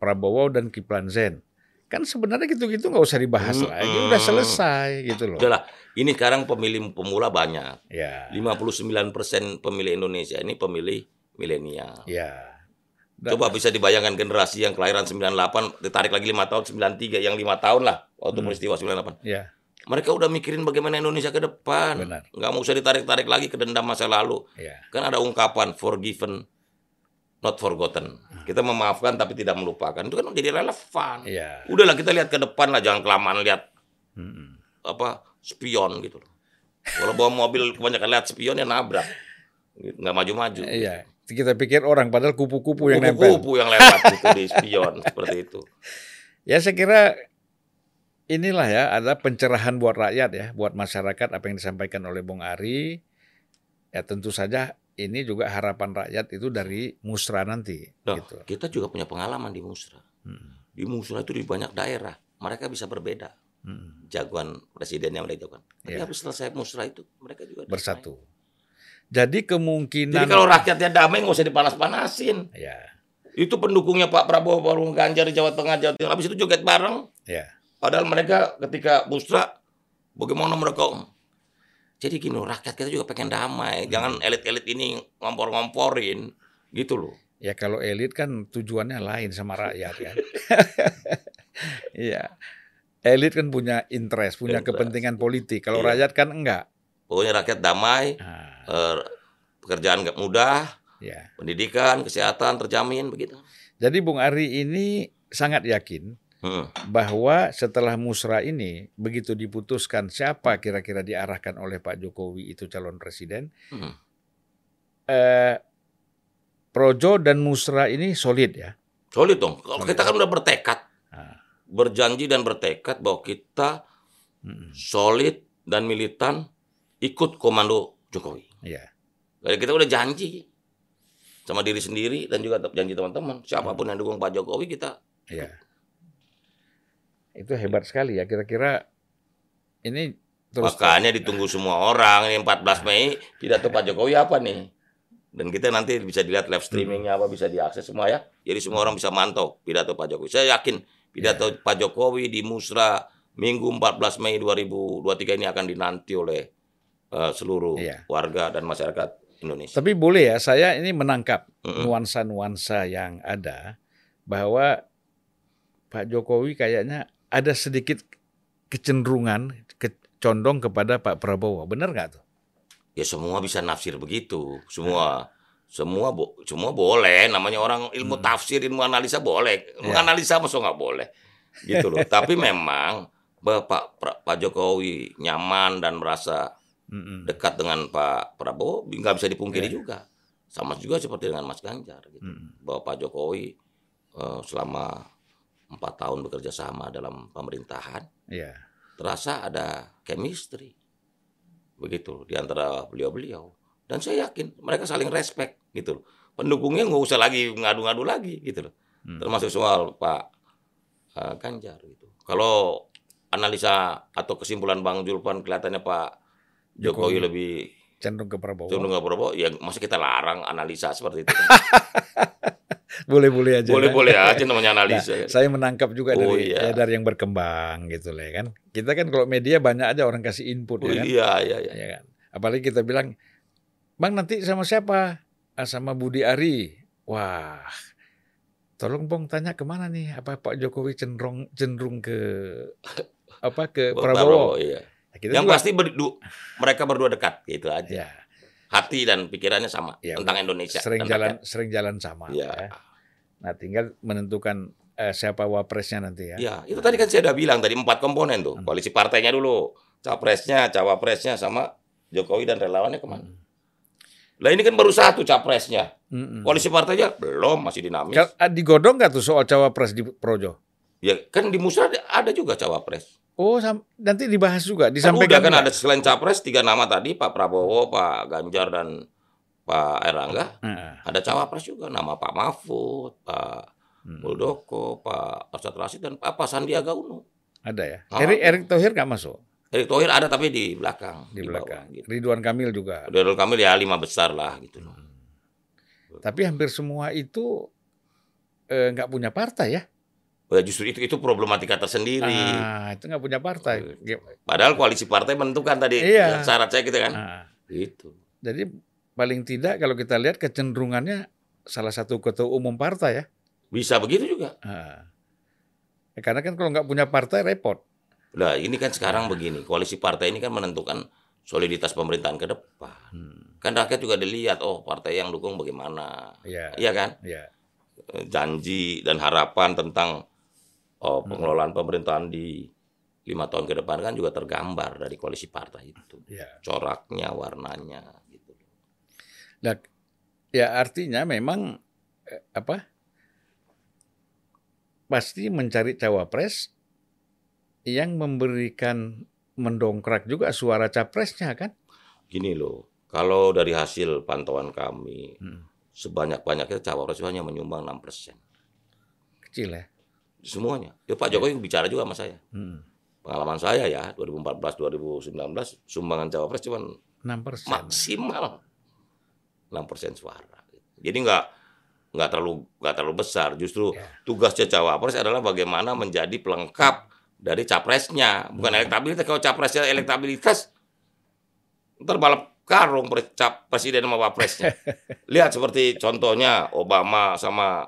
Prabowo dan Kiplan Zen. Kan sebenarnya gitu-gitu nggak usah dibahas Mm-mm. lagi, udah selesai gitu loh. Udahlah, ini sekarang pemilih pemula banyak. Ya. 59% pemilih Indonesia ini pemilih milenial. Ya. Coba bisa dibayangkan generasi yang kelahiran 98 ditarik lagi lima tahun 93 yang lima tahun lah waktu Hmm. peristiwa 98. Ya. Mereka udah mikirin bagaimana Indonesia ke depan. Benar. Nggak mau usah ditarik-tarik lagi ke dendam masa lalu. Ya. Kan ada ungkapan forgiven, not forgotten. Kita memaafkan tapi tidak melupakan. Itu kan jadi relevan. Iya. Udahlah kita lihat ke depan lah, jangan kelamaan lihat Mm-mm. apa spion gitu loh. Kalau bawa mobil kebanyakan lihat spion ya nabrak. Nggak maju-maju. Iya. Kita pikir orang padahal kupu-kupu yang nempel. Kupu-kupu yang lewat itu di spion seperti itu. Ya saya kira inilah ya ada pencerahan buat rakyat ya, buat masyarakat apa yang disampaikan oleh Bung Ari. Ya tentu saja ini juga harapan rakyat itu dari musra nanti. Nah, gitu. kita juga punya pengalaman di Musra. Mm. Di Musra itu di banyak daerah mereka bisa berbeda Mm. jagoan presiden yang mereka jagoan. Tapi Ya. habis selesai Musra itu mereka juga. Bersatu. Jadi kemungkinan Jadi kalau rakyatnya damai nggak usah dipanas-panasin. ya, Itu pendukungnya Pak Prabowo, Pak Ganjar di Jawa Tengah, Jawa Timur. Habis itu joget bareng. ya. Padahal mereka ketika Musra, bagaimana mereka jadi gini, loh, rakyat kita juga pengen damai. Jangan elit-elit ini ngompor-ngomporin, gitu loh. Ya kalau elit kan tujuannya lain sama rakyat kan. Iya. Elit kan punya interest, punya Interest. kepentingan politik. Kalau Iya. rakyat kan enggak. Pokoknya rakyat damai, Nah, eh, pekerjaan nggak mudah, ya. pendidikan, kesehatan terjamin begitu. Jadi Bung Ari ini sangat yakin Hmm. bahwa setelah musra ini begitu diputuskan siapa kira-kira diarahkan oleh Pak Jokowi itu calon presiden, Hmm. eh, Projo dan musra ini solid ya. Solid dong. Kalau Solid. kita kan udah bertekad, Nah, berjanji dan bertekad bahwa kita solid dan militan ikut komando Jokowi. Ya. Jadi kita udah janji sama diri sendiri dan juga janji teman-teman. Siapa pun yang dukung Pak Jokowi kita Ya. Itu hebat sekali ya. Kira-kira ini terus makanya ditunggu semua orang. Ini 14 Mei pidato Pak Jokowi apa nih? Dan kita nanti bisa dilihat live streamingnya apa bisa diakses semua ya. Jadi semua orang bisa mantau pidato Pak Jokowi. Saya yakin pidato Pak Jokowi di Musra Minggu 14 Mei 2023 ini akan dinanti oleh eh, seluruh Iya. warga dan masyarakat Indonesia. Tapi boleh ya, saya ini menangkap nuansa-nuansa yang ada bahwa Pak Jokowi kayaknya ada sedikit kecenderungan ke, condong kepada Pak Prabowo. Benar nggak tuh? Ya semua bisa nafsir begitu. Semua semua bo- semua boleh namanya orang ilmu Hmm. tafsir, ilmu analisa boleh. Ya. Menganalisa masa nggak boleh. Gitu loh. Tapi memang Bapak Pak Jokowi nyaman dan merasa Mm-mm. dekat dengan Pak Prabowo nggak bisa dipungkiri Ya. juga. Sama juga seperti dengan Mas Ganjar gitu. Mm. Bahwa Pak Jokowi eh, selama empat tahun bekerja sama dalam pemerintahan Iya. terasa ada chemistry begitu di antara beliau-beliau dan saya yakin mereka saling respect gitu loh pendukungnya nggak usah lagi ngadu-ngadu lagi gitu loh Hmm. termasuk soal Pak eh, Ganjar gitu kalau analisa atau kesimpulan Bang Julpan kelihatannya Pak Jokowi, Jokowi. lebih Cenderung ke Prabowo. cenderung nggak Prabowo ya masa kita larang analisa seperti itu Boleh-boleh aja. boleh-boleh kan? aja namanya Nah, analisa kan. saya menangkap juga Oh, dari iya. ya, dari yang berkembang gitu lah ya kan. Kita kan kalau media banyak aja orang kasih input Oh, ya kan. iya iya iya Ya kan? Apalagi kita bilang, Bang nanti sama siapa? "Ah, sama Budi Ari. Wah, tolong Bang tanya ke mana nih? Apa Pak Jokowi cenderung cenderung ke apa ke Prabowo? iya. Nah, kita yang juga- pasti berdu- mereka berdua dekat gitu aja ya, hati dan pikirannya sama Ya, tentang Indonesia. sering jalan rakyat. sering jalan sama. Ya. ya. Nah, tinggal menentukan eh, siapa wapresnya nanti ya. ya, itu tadi kan saya udah bilang tadi empat komponen tuh. Hmm. Koalisi partainya dulu, capresnya, cawapresnya sama Jokowi dan relawannya ke mana? Hmm. Lah ini kan baru satu capresnya. Mm-mm. Koalisi partainya belum masih dinamis. Ah, digodong nggak tuh soal cawapres di Projo? Ya kan di Musra ada juga cawapres. Oh, nanti dibahas juga, Kan disampaikan udah kan nggak? ada selain capres tiga nama tadi Pak Prabowo, Pak Ganjar dan Pak Erlangga. Heeh. Ada cawapres juga nama Pak Mahfud, Pak Hmm. Muldoko, Pak Ustadz Rasid dan Pak Sandiaga Uno. Ada ya. Ah. Erik Erik Thohir nggak masuk Erick Thohir ada tapi di belakang, di bawah, belakang. gitu. Ridwan Kamil juga. Ridwan Kamil ya lima besar lah gitu loh. Tapi hampir semua itu eh, nggak punya partai ya. Ya justru itu itu problematika tersendiri. Ah, itu nggak punya partai. Padahal koalisi partai menentukan tadi Iya. syarat saya gitu kan. Ah, Gitu. jadi paling tidak kalau kita lihat kecenderungannya salah satu ketua umum partai ya. Bisa begitu juga. Ah. Ya, karena kan kalau nggak punya partai repot. Nah, ini kan sekarang begini, koalisi partai ini kan menentukan soliditas pemerintahan ke depan. Hmm. Kan rakyat juga dilihat, oh partai yang dukung bagaimana. Iya. Iya kan? Iya. Eh, Janji dan harapan tentang oh, pengelolaan pemerintahan di lima tahun ke depan kan juga tergambar dari koalisi partai itu. Iya. Coraknya, warnanya, gitu. Nah, ya artinya memang eh, apa? Pasti mencari cawapres yang memberikan mendongkrak juga suara capresnya kan? Gini loh, kalau dari hasil pantauan kami, Hmm. sebanyak-banyaknya cawapres itu hanya menyumbang 6 persen. Kecil ya. Semuanya. Ya Pak Jokowi bicara juga sama saya. Hmm. Pengalaman saya ya, 2014-2019, sumbangan cawapres cuma 6 persen. maksimal 6 persen suara. Jadi nggak nggak terlalu nggak terlalu besar. Justru Ya. tugasnya cawapres adalah bagaimana menjadi pelengkap dari capresnya, bukan elektabilitas. Kalau capresnya elektabilitas, ntar balap karung presiden sama wapresnya. Lihat seperti contohnya Obama sama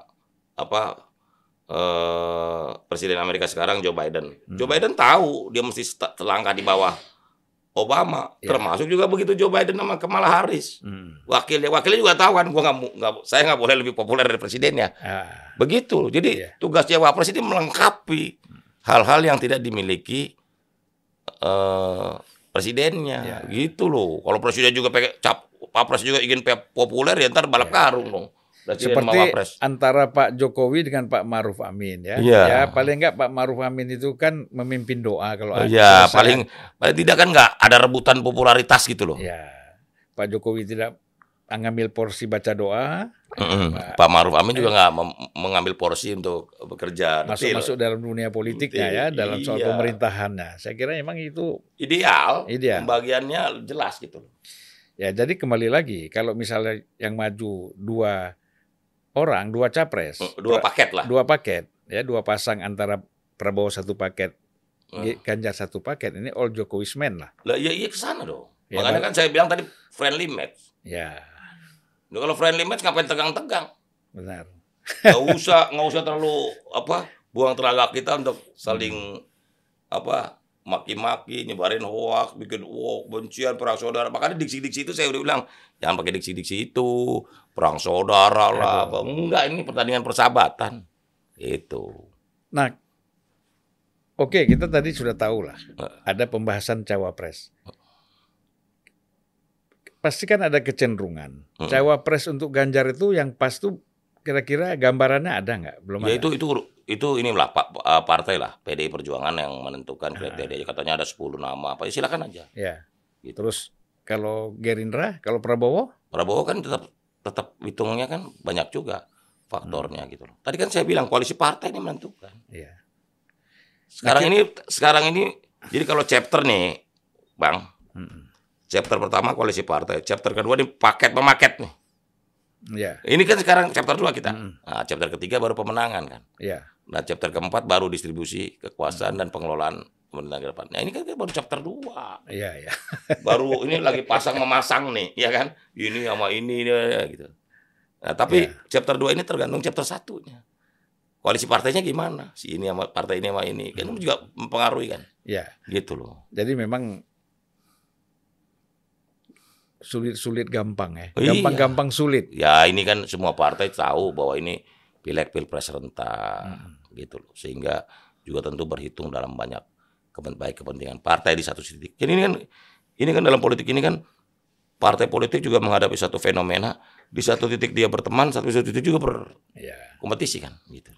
apa eh, presiden Amerika sekarang Joe Biden. Joe Biden tahu dia mesti selangkah di bawah Obama, Ya. termasuk juga begitu Joe Biden sama Kamala Harris. Hmm. Wakilnya, wakilnya juga tahu kan, gua nggak, mu- nggak, saya nggak boleh lebih populer dari presidennya. Ah, Begitu. Jadi Iya. tugasnya wapres ini melengkapi hal-hal yang tidak dimiliki eh presidennya. Iya. Gitu loh. Kalau presiden juga pakai cap wapres juga ingin populer ya ntar balap karung dong. Presiden seperti antara Pak Jokowi dengan Pak Maruf Amin ya. Iya. Ya paling enggak Pak Maruf Amin itu kan memimpin doa kalau Oh, ada- Iya, saya- paling paling tidak kan nggak ada rebutan popularitas gitu loh. Ya, Pak Jokowi tidak mengambil porsi baca doa, Mm-mm. Pak- Pak Maruf Amin juga nggak mem- mengambil porsi untuk bekerja detail. masuk-masuk dalam dunia politiknya ya, dalam soal iya. pemerintahannya. Saya kira memang itu ideal, Ideal. pembagiannya jelas gitu loh. ya. Jadi kembali lagi, kalau misalnya yang maju dua orang, dua capres, Dua paket lah. dua paket, ya dua pasang antara Prabowo satu paket, Hmm. Ganjar satu paket, ini all Jokowi's men lah. Lah iya iya ke sana dong. Ya, Makanya Pak. kan saya bilang tadi friendly match. Ya, Nah, kalau friendly match ngapain tegang-tegang? benar. Nggak usah nggak usah terlalu apa buang tenaga kita untuk saling apa maki-maki, nyebarin hoax, bikin hoax, bencian, perang saudara. Makanya diksi-diksi itu saya udah bilang jangan pakai diksi-diksi itu, perang saudara lah. Apa. Enggak, ini pertandingan persahabatan. Itu. Nah, oke kita tadi sudah tahu lah, Eh. ada pembahasan cawapres. Pasti kan ada kecenderungan. Hmm. Cawapres untuk Ganjar itu yang pas tuh kira-kira gambarannya ada nggak? Belum Ya ada. itu itu itu inilah pak eh, partai lah PDI Perjuangan yang menentukan Ah. kriteria katanya ada 10 nama apa ya silakan aja. Ya. Gitu. Terus kalau Gerindra, kalau Prabowo, Prabowo kan tetap tetap hitungnya kan banyak juga Hmm. faktornya gitu loh. Tadi kan saya bilang koalisi partai ini menentukan. ya. Sekarang ini sekarang ini jadi kalau chapter nih, Bang, Mm-mm. chapter pertama koalisi partai, chapter kedua ini paket pemaket nih. Ya, Ini kan sekarang chapter dua kita. Mm-mm. Nah, chapter ketiga baru pemenangan kan. ya. Nah, chapter keempat baru distribusi kekuasaan dan pengelolaan pemerintahan ke depan. Nah, ini kan baru chapter dua. Iya, iya. baru ini lagi pasang memasang nih, ya kan? Ini sama ini ya, gitu. Nah, tapi Ya. chapter 2 ini tergantung chapter satunya. Koalisi partainya gimana? Si ini sama partai ini sama ini. Kan itu juga mempengaruhi kan. Ya. Gitu loh. Jadi memang sulit-sulit gampang ya. Iya. Gampang-gampang sulit. Ya, ini kan semua partai tahu bahwa ini pileg pilpres rentak gitu loh. Sehingga juga tentu berhitung dalam banyak baik kepentingan partai di satu titik. Jadi ini kan ini kan dalam politik ini kan partai politik juga menghadapi satu fenomena di satu titik dia berteman, satu titik juga ber, Ya. kompetisi kan gitu.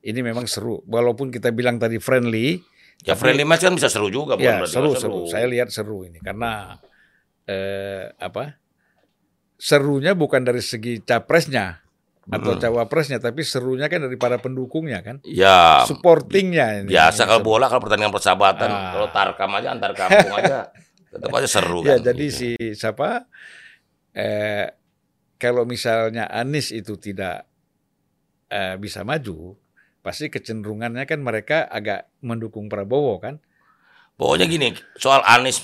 Ini memang seru. Walaupun kita bilang tadi friendly, Ya Tapi- friendly match kan bisa seru juga bukan ya seru, nggak seru Saya lihat seru ini karena eh, apa? Serunya bukan dari segi capresnya atau cawapresnya, tapi serunya kan dari para pendukungnya kan, Ya supportingnya. ini. biasa kalau bola kalau pertandingan persahabatan, Ah. kalau tarkam aja antar kampung aja tetap aja seru Ya, kan. jadi gitu. si siapa? Eh, kalau misalnya Anies itu tidak eh, bisa maju, pasti kecenderungannya kan mereka agak mendukung Prabowo kan? Pokoknya gini, soal Anies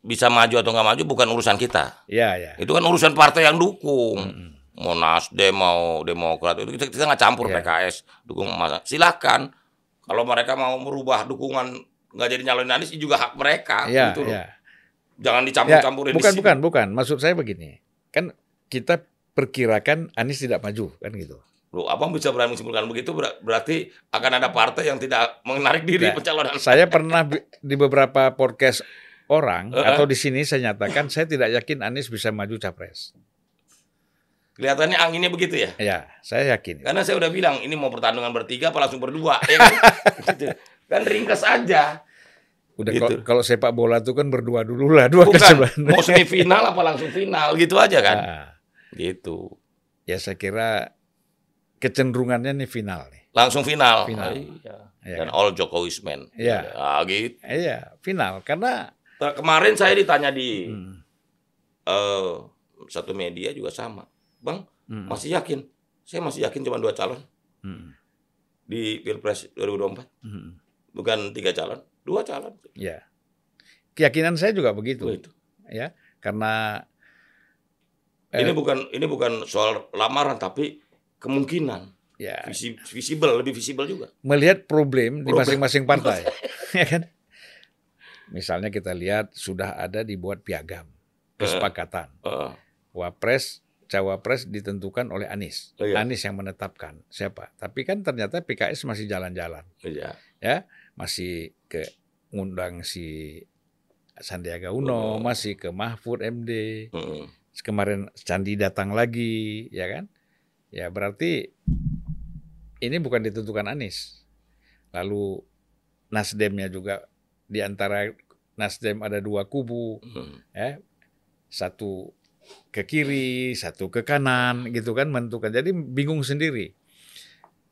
bisa maju atau nggak maju bukan urusan kita. Ya, ya. Itu kan urusan partai yang dukung. Mm-mm. Mau Nasdem, mau Demokrat, itu kita kita nggak campur Iya. PKS dukung masa. Silakan. Kalau mereka mau merubah dukungan nggak jadi nyalonin Anies juga hak mereka Ya, gitu loh. ya. Jangan Ya, dicampur-campurin di bukan, sini. bukan, bukan. Maksud saya begini, kan kita perkirakan Anies tidak maju, kan gitu. Loh, abang bisa berani menyimpulkan begitu ber- berarti akan ada partai yang tidak menarik diri Nah, pencalonan. Saya pernah di beberapa podcast orang Eh, eh. atau di sini saya nyatakan saya tidak yakin Anies bisa maju capres. Kelihatannya anginnya begitu ya. Ya, saya yakin. Karena saya udah bilang ini mau pertandingan bertiga apa langsung berdua, ya kan? gitu. Kan ringkas aja. Udah Gitu. kalau- kalau sepak bola itu kan berdua dulu lah, dua Bukan mau semifinal apa langsung final gitu aja kan. Nah, Gitu. ya saya kira kecenderungannya nih final nih. Langsung final. Final. Iya. Iya Dan kan? all Jokowi's men. Iya. Ah, gitu. Iya, final karena Kemarin saya ditanya di hmm, eh, satu media juga sama. Bang, hmm, masih yakin? Saya masih yakin cuma dua calon hmm, di Pilpres 2024. hmm, Bukan tiga calon, dua calon. ya. Keyakinan saya juga begitu, Itu. ya. Karena Eh. Ini bukan ini bukan soal lamaran tapi kemungkinan ya visi, visible lebih visible juga. melihat problem di Problem. masing-masing partai, ya kan? Misalnya kita lihat sudah ada dibuat piagam kesepakatan Eh, wapres cawapres ditentukan oleh Anies. Iya. Anies yang menetapkan siapa. Tapi kan ternyata PKS masih jalan-jalan, iya. ya masih ke ngundang si Sandiaga Uno, Oh. masih ke Mahfud MD. Mm. Kemarin Candi datang lagi, ya kan? Ya berarti ini bukan ditentukan Anies. Lalu Nasdemnya juga di antara Nasdem ada dua kubu, Mm. ya satu ke kiri, satu ke kanan, gitu kan menentukan. Jadi bingung sendiri.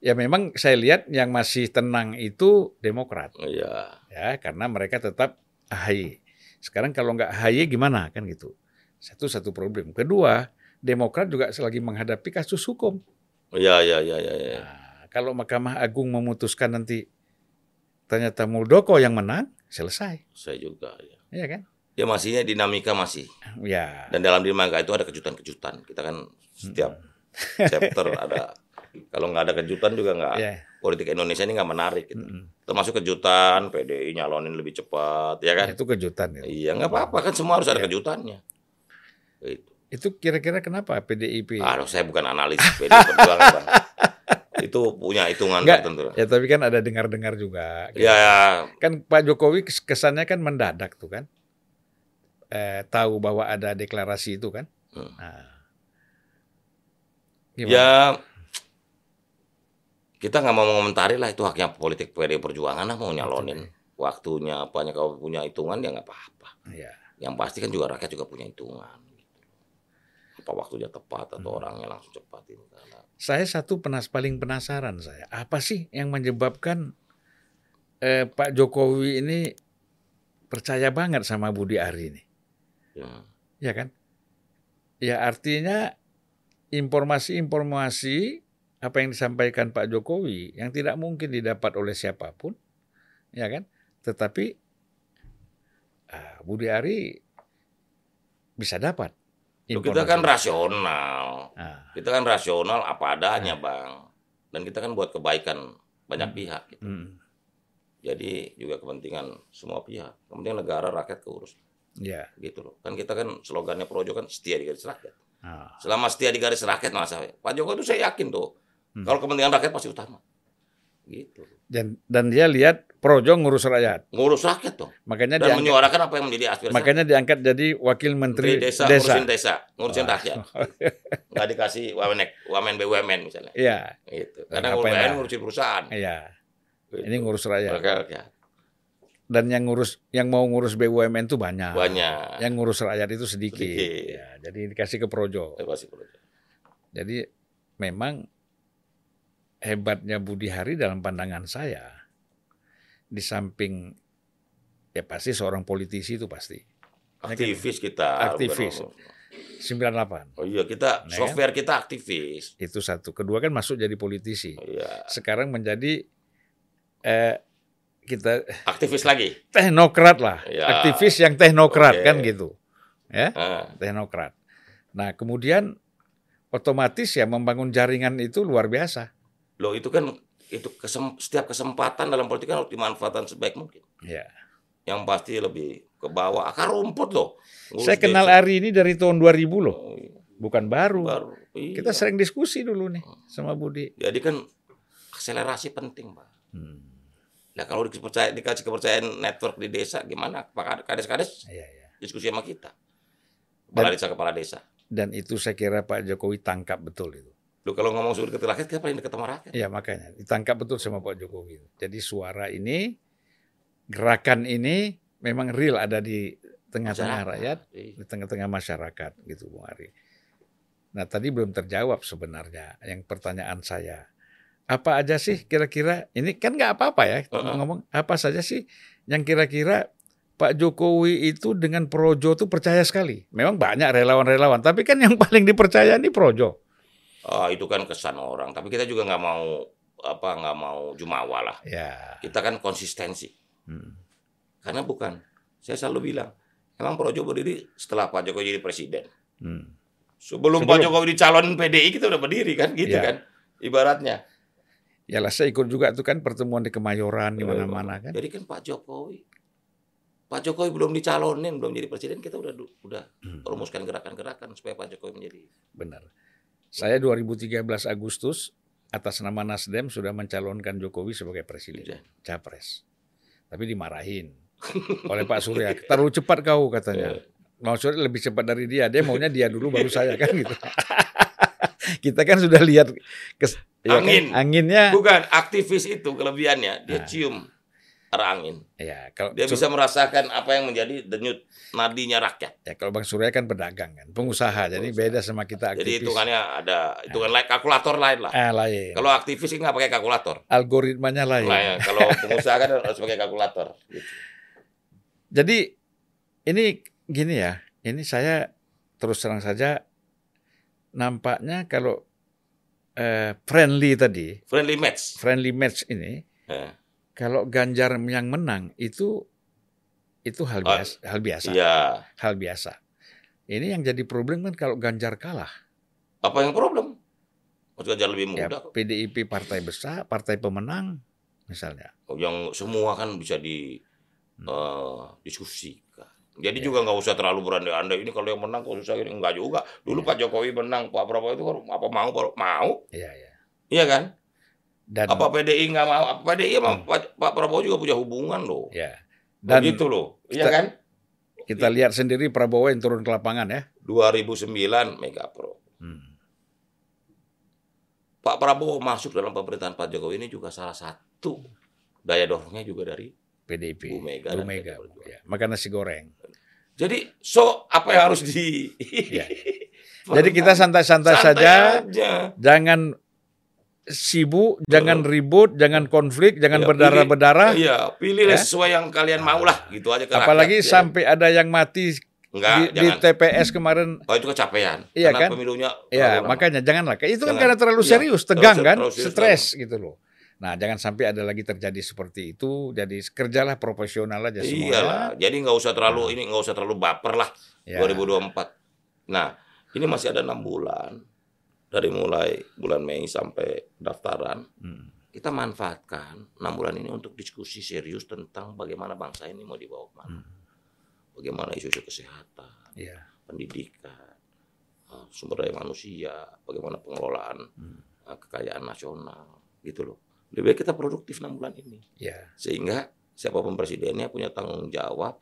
Ya memang saya lihat yang masih tenang itu Demokrat, Iya. ya karena mereka tetap AHY. Sekarang kalau nggak AHY gimana kan gitu. Satu satu problem. Kedua, Demokrat juga selagi menghadapi kasus hukum. Iya, iya, iya, iya. iya. Nah, kalau Mahkamah Agung memutuskan nanti ternyata Muldoko yang menang, selesai, Saya juga. Ya. ya kan? Ya masihnya dinamika masih. Ya. Dan dalam dinamika itu ada kejutan-kejutan. Kita kan setiap chapter ada. Kalau nggak ada kejutan juga nggak. Ya. Politik Indonesia ini nggak menarik. Gitu. Mm-mm. Termasuk kejutan, PDI nyalonin lebih cepat, ya kan? Itu kejutan. ya. Iya, nggak apa-apa kan semua harus ada Iya. kejutannya. Itu. Itu kira-kira kenapa PDIP? Aduh, saya bukan analis PDI Perjuangan, Bang. Itu punya hitungan Enggak. tertentu. Ya tapi kan ada dengar-dengar juga. gitu. Ya, ya, Kan Pak Jokowi kes- kesannya kan mendadak tuh kan. Eh, tahu bahwa ada deklarasi itu kan. Hmm. Nah. Gimana? ya kita nggak mau mengomentari lah itu haknya politik PDI Perjuangan lah mau nyalonin waktunya apanya kalau punya hitungan ya nggak apa-apa. Ya. Yang pasti kan juga rakyat juga punya hitungan. Apa waktunya tepat atau Hmm. orangnya langsung cepat ini karena Saya satu penas paling penasaran saya. Apa sih yang menyebabkan eh, Pak Jokowi ini percaya banget sama Budi Ari ini? Ya, Ya kan? Ya artinya informasi-informasi apa yang disampaikan Pak Jokowi yang tidak mungkin didapat oleh siapa pun, ya kan? Tetapi ah, Budi Ari bisa dapat. Loh, kita kan informasi. rasional. Ah, Kita kan rasional apa adanya, Bang. Dan kita kan buat kebaikan banyak Hmm. pihak. gitu. mm, Jadi juga kepentingan semua pihak. Kepentingan negara, rakyat keurus. Ya. Gitu loh. Kan kita kan slogannya Projo kan setia di garis rakyat. Ah, Selama setia di garis rakyat masa Pak Jokowi itu saya yakin tuh. Hmm. Kalau kepentingan rakyat pasti utama. Gitu. dan dan dia lihat Projo ngurus rakyat, Ngurus rakyat tuh. makanya Dan diangkat, menyuarakan apa yang menjadi aspirasi makanya diangkat jadi wakil menteri, Menteri desa, desa. ngurusin desa, ngurusin Wah. rakyat. Nggak dikasih wamen, wamen BUMN misalnya. Iya, Gitu. Dan Karena BUMN ngurusin perusahaan. iya. Gitu. Ini ngurus rakyat. Rakyat, rakyat. Dan yang ngurus yang mau ngurus BUMN itu banyak. Banyak. Yang ngurus rakyat itu sedikit. Sedikit. Ya, jadi dikasih ke Projo. Terima kasih, Projo. Jadi memang hebatnya Budi Hari dalam pandangan saya di samping ya pasti seorang politisi itu pasti. Aktivis kita. Aktivis. bukan- 98 Oh iya, kita Nah, software kita aktivis. itu satu. Kedua kan masuk jadi politisi. Oh, Iya, Sekarang menjadi eh kita aktivis lagi. teknokrat lah. Ya. Aktivis yang teknokrat Oke. kan gitu. Ya. Ah, teknokrat. Nah, kemudian otomatis ya membangun jaringan itu luar biasa. loh itu kan itu kesem, setiap kesempatan dalam politik kan harus dimanfaatkan sebaik mungkin. Ya. Yang pasti lebih ke bawah akar rumput loh. Ngurus Saya kenal desa. Ari ini dari tahun 2000 loh, Oh, iya. bukan baru. baru. Iya. Kita sering diskusi dulu nih sama Budi. Jadi kan akselerasi penting, Pak. Hmm. Nah kalau dipercaya, dikasih kepercayaan network di desa gimana? Pak Kades-kades Iya, iya. diskusi sama kita. Kepala desa kepala desa. Dan itu saya kira Pak Jokowi tangkap betul itu. Lu kalau ngomong suruh ke rakyat, kita paling dekat sama rakyat. Ya makanya ditangkap betul sama Pak Jokowi. Jadi suara ini, gerakan ini memang real ada di tengah-tengah rakyat, Iya. di tengah-tengah masyarakat gitu Bung Ari. Nah tadi belum terjawab sebenarnya yang pertanyaan saya. Apa aja sih kira-kira, ini kan nggak apa-apa ya Uh-uh. ngomong, apa saja sih yang kira-kira Pak Jokowi itu dengan Projo tuh percaya sekali. Memang banyak relawan-relawan, tapi kan yang paling dipercaya ini Projo. Ah, itu kan kesan orang. Tapi kita juga nggak mau apa nggak mau jumawa lah. Ya. Kita kan konsistensi. Hmm. Karena bukan. Saya selalu bilang, emang Projo berdiri setelah Pak Jokowi jadi presiden. Hmm. Sebelum, Sebelum. Pak Jokowi dicalonin PDI kita udah berdiri kan, gitu Ya. kan? Ibaratnya. Ya lah saya ikut juga tuh kan pertemuan di Kemayoran di mana-mana kan. Jadi kan Pak Jokowi, Pak Jokowi belum dicalonin, belum jadi presiden, kita udah udah Hmm. rumuskan gerakan-gerakan supaya Pak Jokowi menjadi. Benar. Saya 2013 Agustus atas nama Nasdem sudah mencalonkan Jokowi sebagai presiden, Presiden. capres. Tapi dimarahin oleh Pak Surya. Terlalu cepat kau katanya. Mau Surya lebih cepat dari dia. Dia maunya dia dulu baru saya kan gitu. Kita kan sudah lihat ya kan, Angin. anginnya. Bukan aktivis itu kelebihannya, dia Nah. cium arah angin. Ya kalau Dia bisa merasakan apa yang menjadi denyut nadinya rakyat. ya kalau Bang Surya kan pedagang kan, pengusaha. Jadi beda sama kita aktivis. Jadi hitungannya ada hitungan lain, kalkulator lain lah. ah, lain. Kalau aktivis nggak pakai kalkulator. algoritmanya lain. Nah, ya, kalau pengusaha kan harus pakai kalkulator. Gitu. Jadi ini gini ya, ini saya terus terang saja nampaknya kalau eh, friendly tadi, Friendly match. friendly match ini, Eh, kalau Ganjar yang menang itu itu hal Ah, biasa, hal biasa, Iya. hal biasa. Ini yang jadi problem kan kalau Ganjar kalah, Apa yang problem? Mas Ganjar lebih ya muda kok. PDIP partai besar, partai pemenang misalnya. Yang semua kan bisa di Hmm. eh, diskusikan. Jadi Ya. juga nggak usah terlalu berandai-andai ini kalau yang menang kok susah ini enggak juga. Dulu Ya. Pak Jokowi menang, Pak Prabowo itu apa mau mau, Iya ya. iya kan? Dan Apa PDI nggak mau? Apa PDI Hmm. Pak, Pak Prabowo juga punya hubungan loh. ya. Dan Begitu loh, iya kan? kita lihat sendiri Prabowo yang turun ke lapangan ya. 2009 Mega Pro. Hmm. Pak Prabowo masuk dalam pemerintahan Pak Jokowi ini juga salah satu daya dorongnya juga dari PDIP. Bu Mega Bu Mega. Ya. Makan nasi goreng. Jadi so apa yang harus di Ya. Jadi kita santai-santai saja, aja. jangan sibuk, jangan ribut, jangan konflik, jangan Ya, berdarah-berdarah. Iya, pilih Ya. sesuai yang kalian mau lah, gitu aja Apalagi rakyat, ya. sampai ada yang mati enggak di, di. TPS kemarin. Oh itu kecapean. Iya Karena kan? pemilunya Ya, lama. makanya janganlah. Itu kan Jangan. karena terlalu Iya, serius, tegang kan, terlalu serius, stres gitu loh. Nah, jangan sampai ada lagi terjadi seperti itu. Jadi kerjalah profesional aja semua. Iyalah, jadi nggak usah terlalu ini nggak usah terlalu baper lah Ya. 2024. Nah, ini masih ada enam bulan dari mulai bulan Mei sampai pendaftaran. Hmm. Kita manfaatkan enam bulan ini untuk diskusi serius tentang bagaimana bangsa ini mau dibawa ke mana. Hmm. Bagaimana isu-isu kesehatan, Iya. pendidikan, eh, sumber daya manusia, bagaimana pengelolaan Hmm. eh, kekayaan nasional, gitu loh. Lebih baik kita produktif enam bulan ini, Iya. sehingga siapa pun presidennya punya tanggung jawab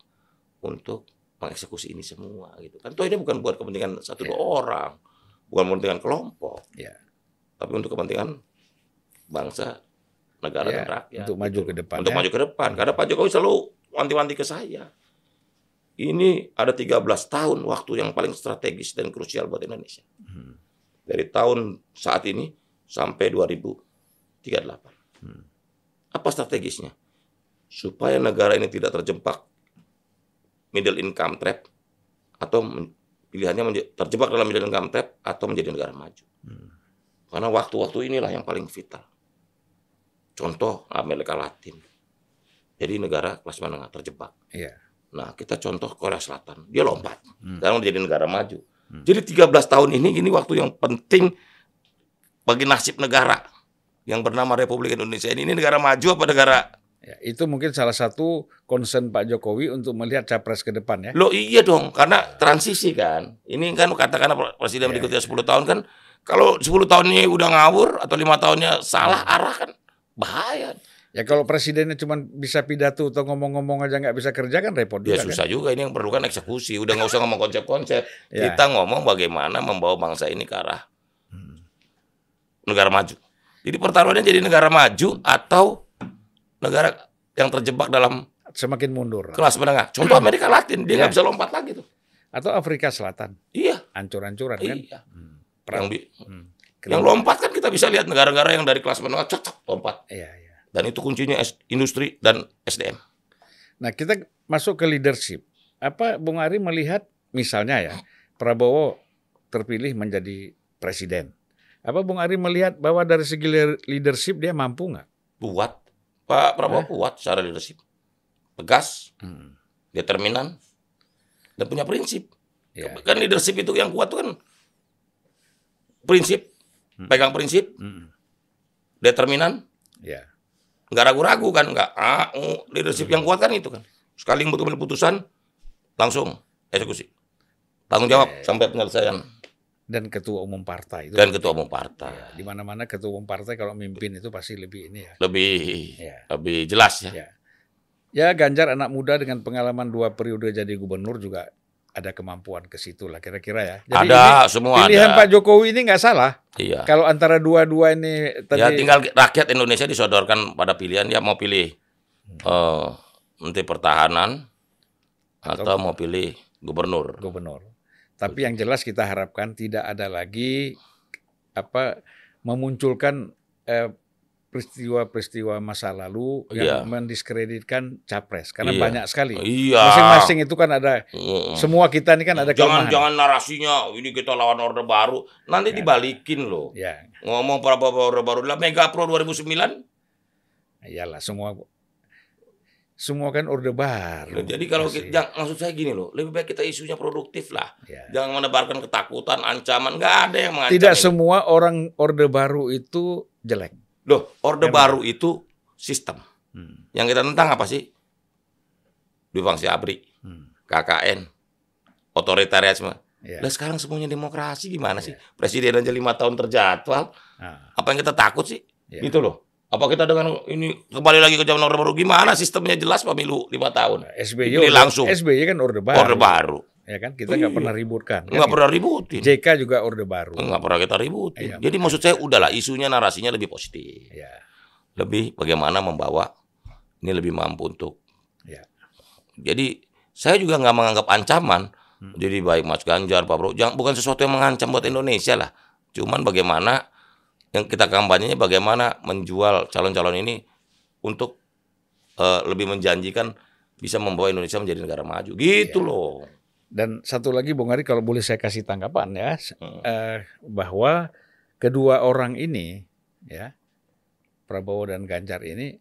untuk mengeksekusi ini semua, gitu kan. Toh ini bukan buat kepentingan satu dua orang, bukan kepentingan kelompok, Iya. tapi untuk kepentingan bangsa, negara Iya, dan rakyat. untuk maju gitu. ke depan, Untuk ya. maju ke depan, karena Pak Jokowi selalu wanti-wanti ke saya. Ini ada 13 tahun waktu yang paling strategis dan krusial buat Indonesia. Hmm. Dari tahun saat ini sampai 2038. Apa strategisnya? Supaya negara ini tidak terjebak middle income trap atau pilihannya terjebak dalam middle income trap atau menjadi negara maju. Hmm. Karena waktu-waktu inilah yang paling vital. Contoh Amerika Latin. Jadi negara kelas menengah terjebak. Iya. Nah, kita contoh Korea Selatan. Dia lompat. Hmm. Sekarang menjadi negara maju. Hmm. Jadi 13 tahun ini ini waktu yang penting bagi nasib negara. Yang bernama Republik Indonesia ini, ini negara maju apa negara Ya, itu mungkin salah satu concern Pak Jokowi untuk melihat capres ke depan ya. Lo iya dong, karena transisi kan. Ini kan katakanlah presiden Ya, berikutnya 10 tahun kan, kalau 10 tahun ini udah ngawur atau lima tahunnya salah arah kan bahaya. Ya kalau presidennya cuma bisa pidato atau ngomong-ngomong aja nggak bisa kerja kan repot Ya juga. kan? susah juga ini yang perlu kan eksekusi. Udah nggak usah ngomong konsep-konsep. Ya. Kita ngomong bagaimana membawa bangsa ini ke arah negara maju. Jadi pertaruhannya jadi negara maju atau negara yang terjebak dalam Semakin mundur. kelas menengah. Contoh Amerika Latin, dia nggak Ya. bisa lompat lagi tuh. Atau Afrika Selatan, Iya, ancur-ancuran kan. iya. Perang. Yang, bi- Hmm. yang lompat kan kita bisa lihat negara-negara yang dari kelas menengah cocok lompat. Iya, iya. Dan itu kuncinya industri dan SDM. Nah, kita masuk ke leadership. Apa Bung Ari melihat misalnya ya, Prabowo terpilih menjadi presiden. Apa Bung Ari melihat bahwa dari segi le- leadership dia mampu nggak? Kuat. Pak Prabowo kuat secara leadership. Tegas, Hmm. determinan, dan punya prinsip. Ya. Kan leadership itu yang kuat tuh kan prinsip, pegang prinsip, Hmm. determinan, Ya. nggak ragu-ragu kan, nggak ah, uh, leadership yang kuat kan itu kan. Sekali mengambil putusan, langsung eksekusi. Tanggung jawab sampai penyelesaian Dan ketua umum partai itu. dan ketua umum partai. Ya, di mana-mana ketua umum partai kalau mimpin itu pasti lebih ini ya. Lebih Ya. lebih jelas ya. Ya. Ya Ganjar anak muda dengan pengalaman dua periode jadi gubernur juga ada kemampuan ke situ lah kira-kira ya. Jadi ada ini semua pilihan ada. Pak Jokowi ini nggak salah. Iya. Kalau antara dua-dua ini tadi Ya tinggal rakyat Indonesia disodorkan pada pilihan dia mau pilih eh menteri pertahanan atau mau pilih gubernur. gubernur. Tapi yang jelas kita harapkan tidak ada lagi apa memunculkan eh, peristiwa-peristiwa masa lalu yang mendiskreditkan capres karena Iya. banyak sekali. Iya. Masing-masing itu kan ada Mm. semua kita ini kan ada jangan kelemahan. jangan narasinya ini kita lawan orde baru. Nanti dibalikin loh. Ya, Ngomong Prabowo orde baru lah Mega Pro 2009. iyalah semua semua kan orde baru. Jadi kalau Masih. kita, jangan- maksud saya gini loh, lebih baik kita isunya produktif lah. Ya. Jangan menebarkan ketakutan, ancaman. Nggak ada yang mengancam. Tidak ini. semua orang orde baru itu jelek. Loh, orde Memang. baru itu sistem. Hmm. Yang kita tentang apa sih? Dwi Fangsi Abri, Hmm. KKN, otoritarianisme. Ya. Lah sekarang semuanya demokrasi gimana sih? Presiden aja lima tahun terjadwal. Nah, Apa yang kita takut sih? Ya. Gitu loh. Apa kita dengan ini kembali lagi ke zaman orde baru? Gimana sistemnya jelas pemilu lima tahun? SBY orde- langsung. SBY kan orde baru. Orde baru. Ya kan kita nggak pernah ributkan. kan Nggak gitu. pernah ributin. JK juga orde baru. Nggak pernah kita ributin. Iya. Jadi maksud saya udahlah isunya narasinya lebih positif. Ya, Lebih bagaimana membawa ini lebih mampu untuk ya. Jadi saya juga nggak menganggap ancaman. Hmm. Jadi baik Mas Ganjar, Pak Prabowo, jangan bukan sesuatu yang mengancam buat Indonesia lah. Cuman bagaimana yang kita kampanyenya bagaimana menjual calon-calon ini untuk eh, lebih menjanjikan bisa membawa Indonesia menjadi negara maju. Gitu Iya. loh. Dan satu lagi Bung Ari kalau boleh saya kasih tanggapan ya Hmm. eh, bahwa kedua orang ini ya Prabowo dan Ganjar ini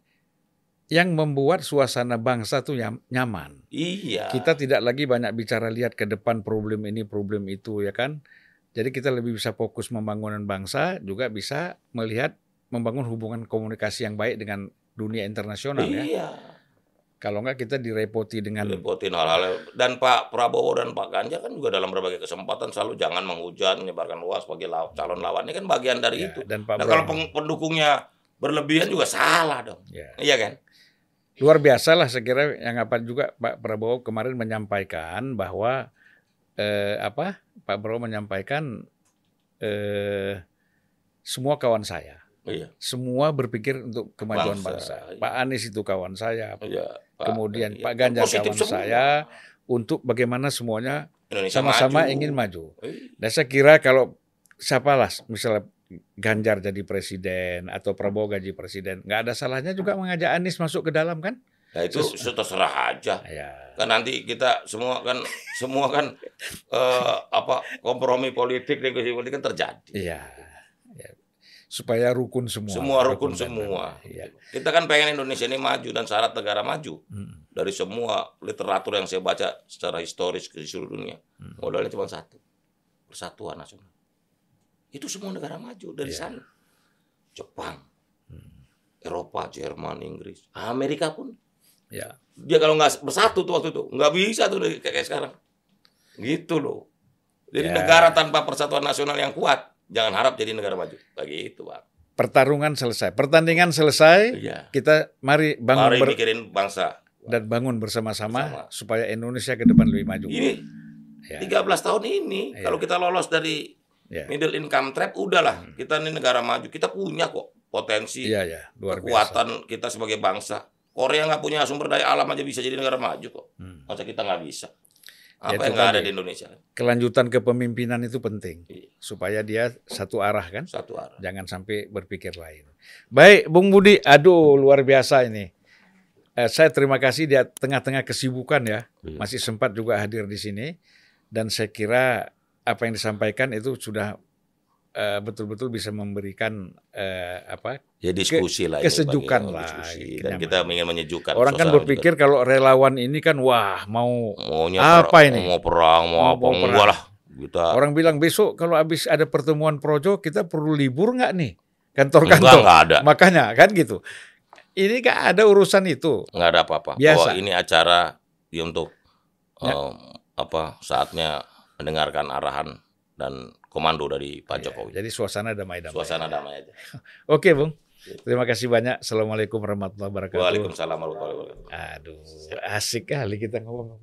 yang membuat suasana bangsa tuh nyam- nyaman. Iya. Kita tidak lagi banyak bicara lihat ke depan problem ini problem itu ya kan. Jadi kita lebih bisa fokus membangunan bangsa juga bisa melihat membangun hubungan komunikasi yang baik dengan dunia internasional ya. Iya. Kalau enggak kita direpoti dengan Repotin hal-hal dan Pak Prabowo dan Pak Ganjar kan juga dalam berbagai kesempatan selalu jangan menghujat menyebarkan luas law- calon lawannya kan bagian dari ya, itu. dan Pak Nah kalau pendukungnya berlebihan juga salah dong. Ya. Iya kan? Luar biasa lah saya kira yang apa juga Pak Prabowo kemarin menyampaikan bahwa eh, apa Pak Prabowo menyampaikan eh, semua kawan saya, Iya. semua berpikir untuk kemajuan Bangsa, bangsa. iya. Pak Anies itu kawan saya, Iya. Pak. kemudian Iya. Pak Ganjar Positif kawan semua. saya untuk bagaimana semuanya sama-sama ingin maju. Iya. Dan saya kira kalau siapalah misalnya Ganjar jadi presiden atau Prabowo gaji presiden, nggak ada salahnya juga mengajak Anies masuk ke dalam kan? Nah itu itu terserah aja. Ya. Kan nanti kita semua kan semua kan eh, apa kompromi politik negosiasi politik kan terjadi. Iya. Ya. Supaya rukun semua. Semua rukun dan semua. Iya. Kita kan pengen Indonesia ini maju dan syarat negara maju. Mm. Dari semua literatur yang saya baca secara historis ke seluruh dunia, Hmm. modalnya cuma satu. Persatuan nasional. Itu semua negara maju dari Iya. sana. Jepang, Eropa, Jerman, Inggris, Amerika pun Ya. dia kalau nggak bersatu tuh waktu itu nggak bisa tuh kayak kayak sekarang gitu loh jadi Ya. negara tanpa persatuan nasional yang kuat jangan harap jadi negara maju begitu pak Pertarungan selesai, pertandingan selesai. iya Kita mari bangun mari mikirin bangsa dan bangun bersama-sama Bersama. supaya Indonesia ke depan lebih maju. ini Ya. 13 tahun ini Iya. kalau kita lolos dari Ya. middle income trap udahlah kita ini negara maju kita punya kok potensi Iya ya, luar biasa. kekuatan kita sebagai bangsa Korea nggak punya sumber daya alam aja bisa jadi negara maju kok Hmm. masa kita nggak bisa Ya, apa itu yang nggak ada di Indonesia Kelanjutan kepemimpinan itu penting Iya. supaya dia satu arah kan. satu arah Jangan sampai berpikir lain. Baik, Bung Budi, aduh luar biasa ini. Eh, saya terima kasih di tengah-tengah kesibukan ya, Iya. masih sempat juga hadir di sini. Dan saya kira apa yang disampaikan itu sudah eh, betul-betul bisa memberikan eh, apa? Ya diskusi lah. ini, kesejukan Bang, lah, diskusi. kenyamanan. Dan kita ingin menyejukkan. Orang kan berpikir kalau relawan ini kan wah mau juga. maunya apa perang, ini? Mau perang, mau, Mau- apa? mau perang. Lah. Kita orang bilang besok kalau habis ada pertemuan projo kita perlu libur nggak nih kantor-kantor? enggak ada. Makanya kan gitu. Ini kan ada urusan itu. Enggak ada apa-apa. Biasa. Bahwa ini acara ya untuk Ya. em, apa saatnya mendengarkan arahan dan komando dari Pak Ya, Jokowi. jadi suasana damai-damai. Suasana damai aja. Oke, Bung. Terima kasih banyak. Assalamualaikum warahmatullahi wabarakatuh. Waalaikumsalam warahmatullahi wabarakatuh. Aduh, asik kali kita ngomong.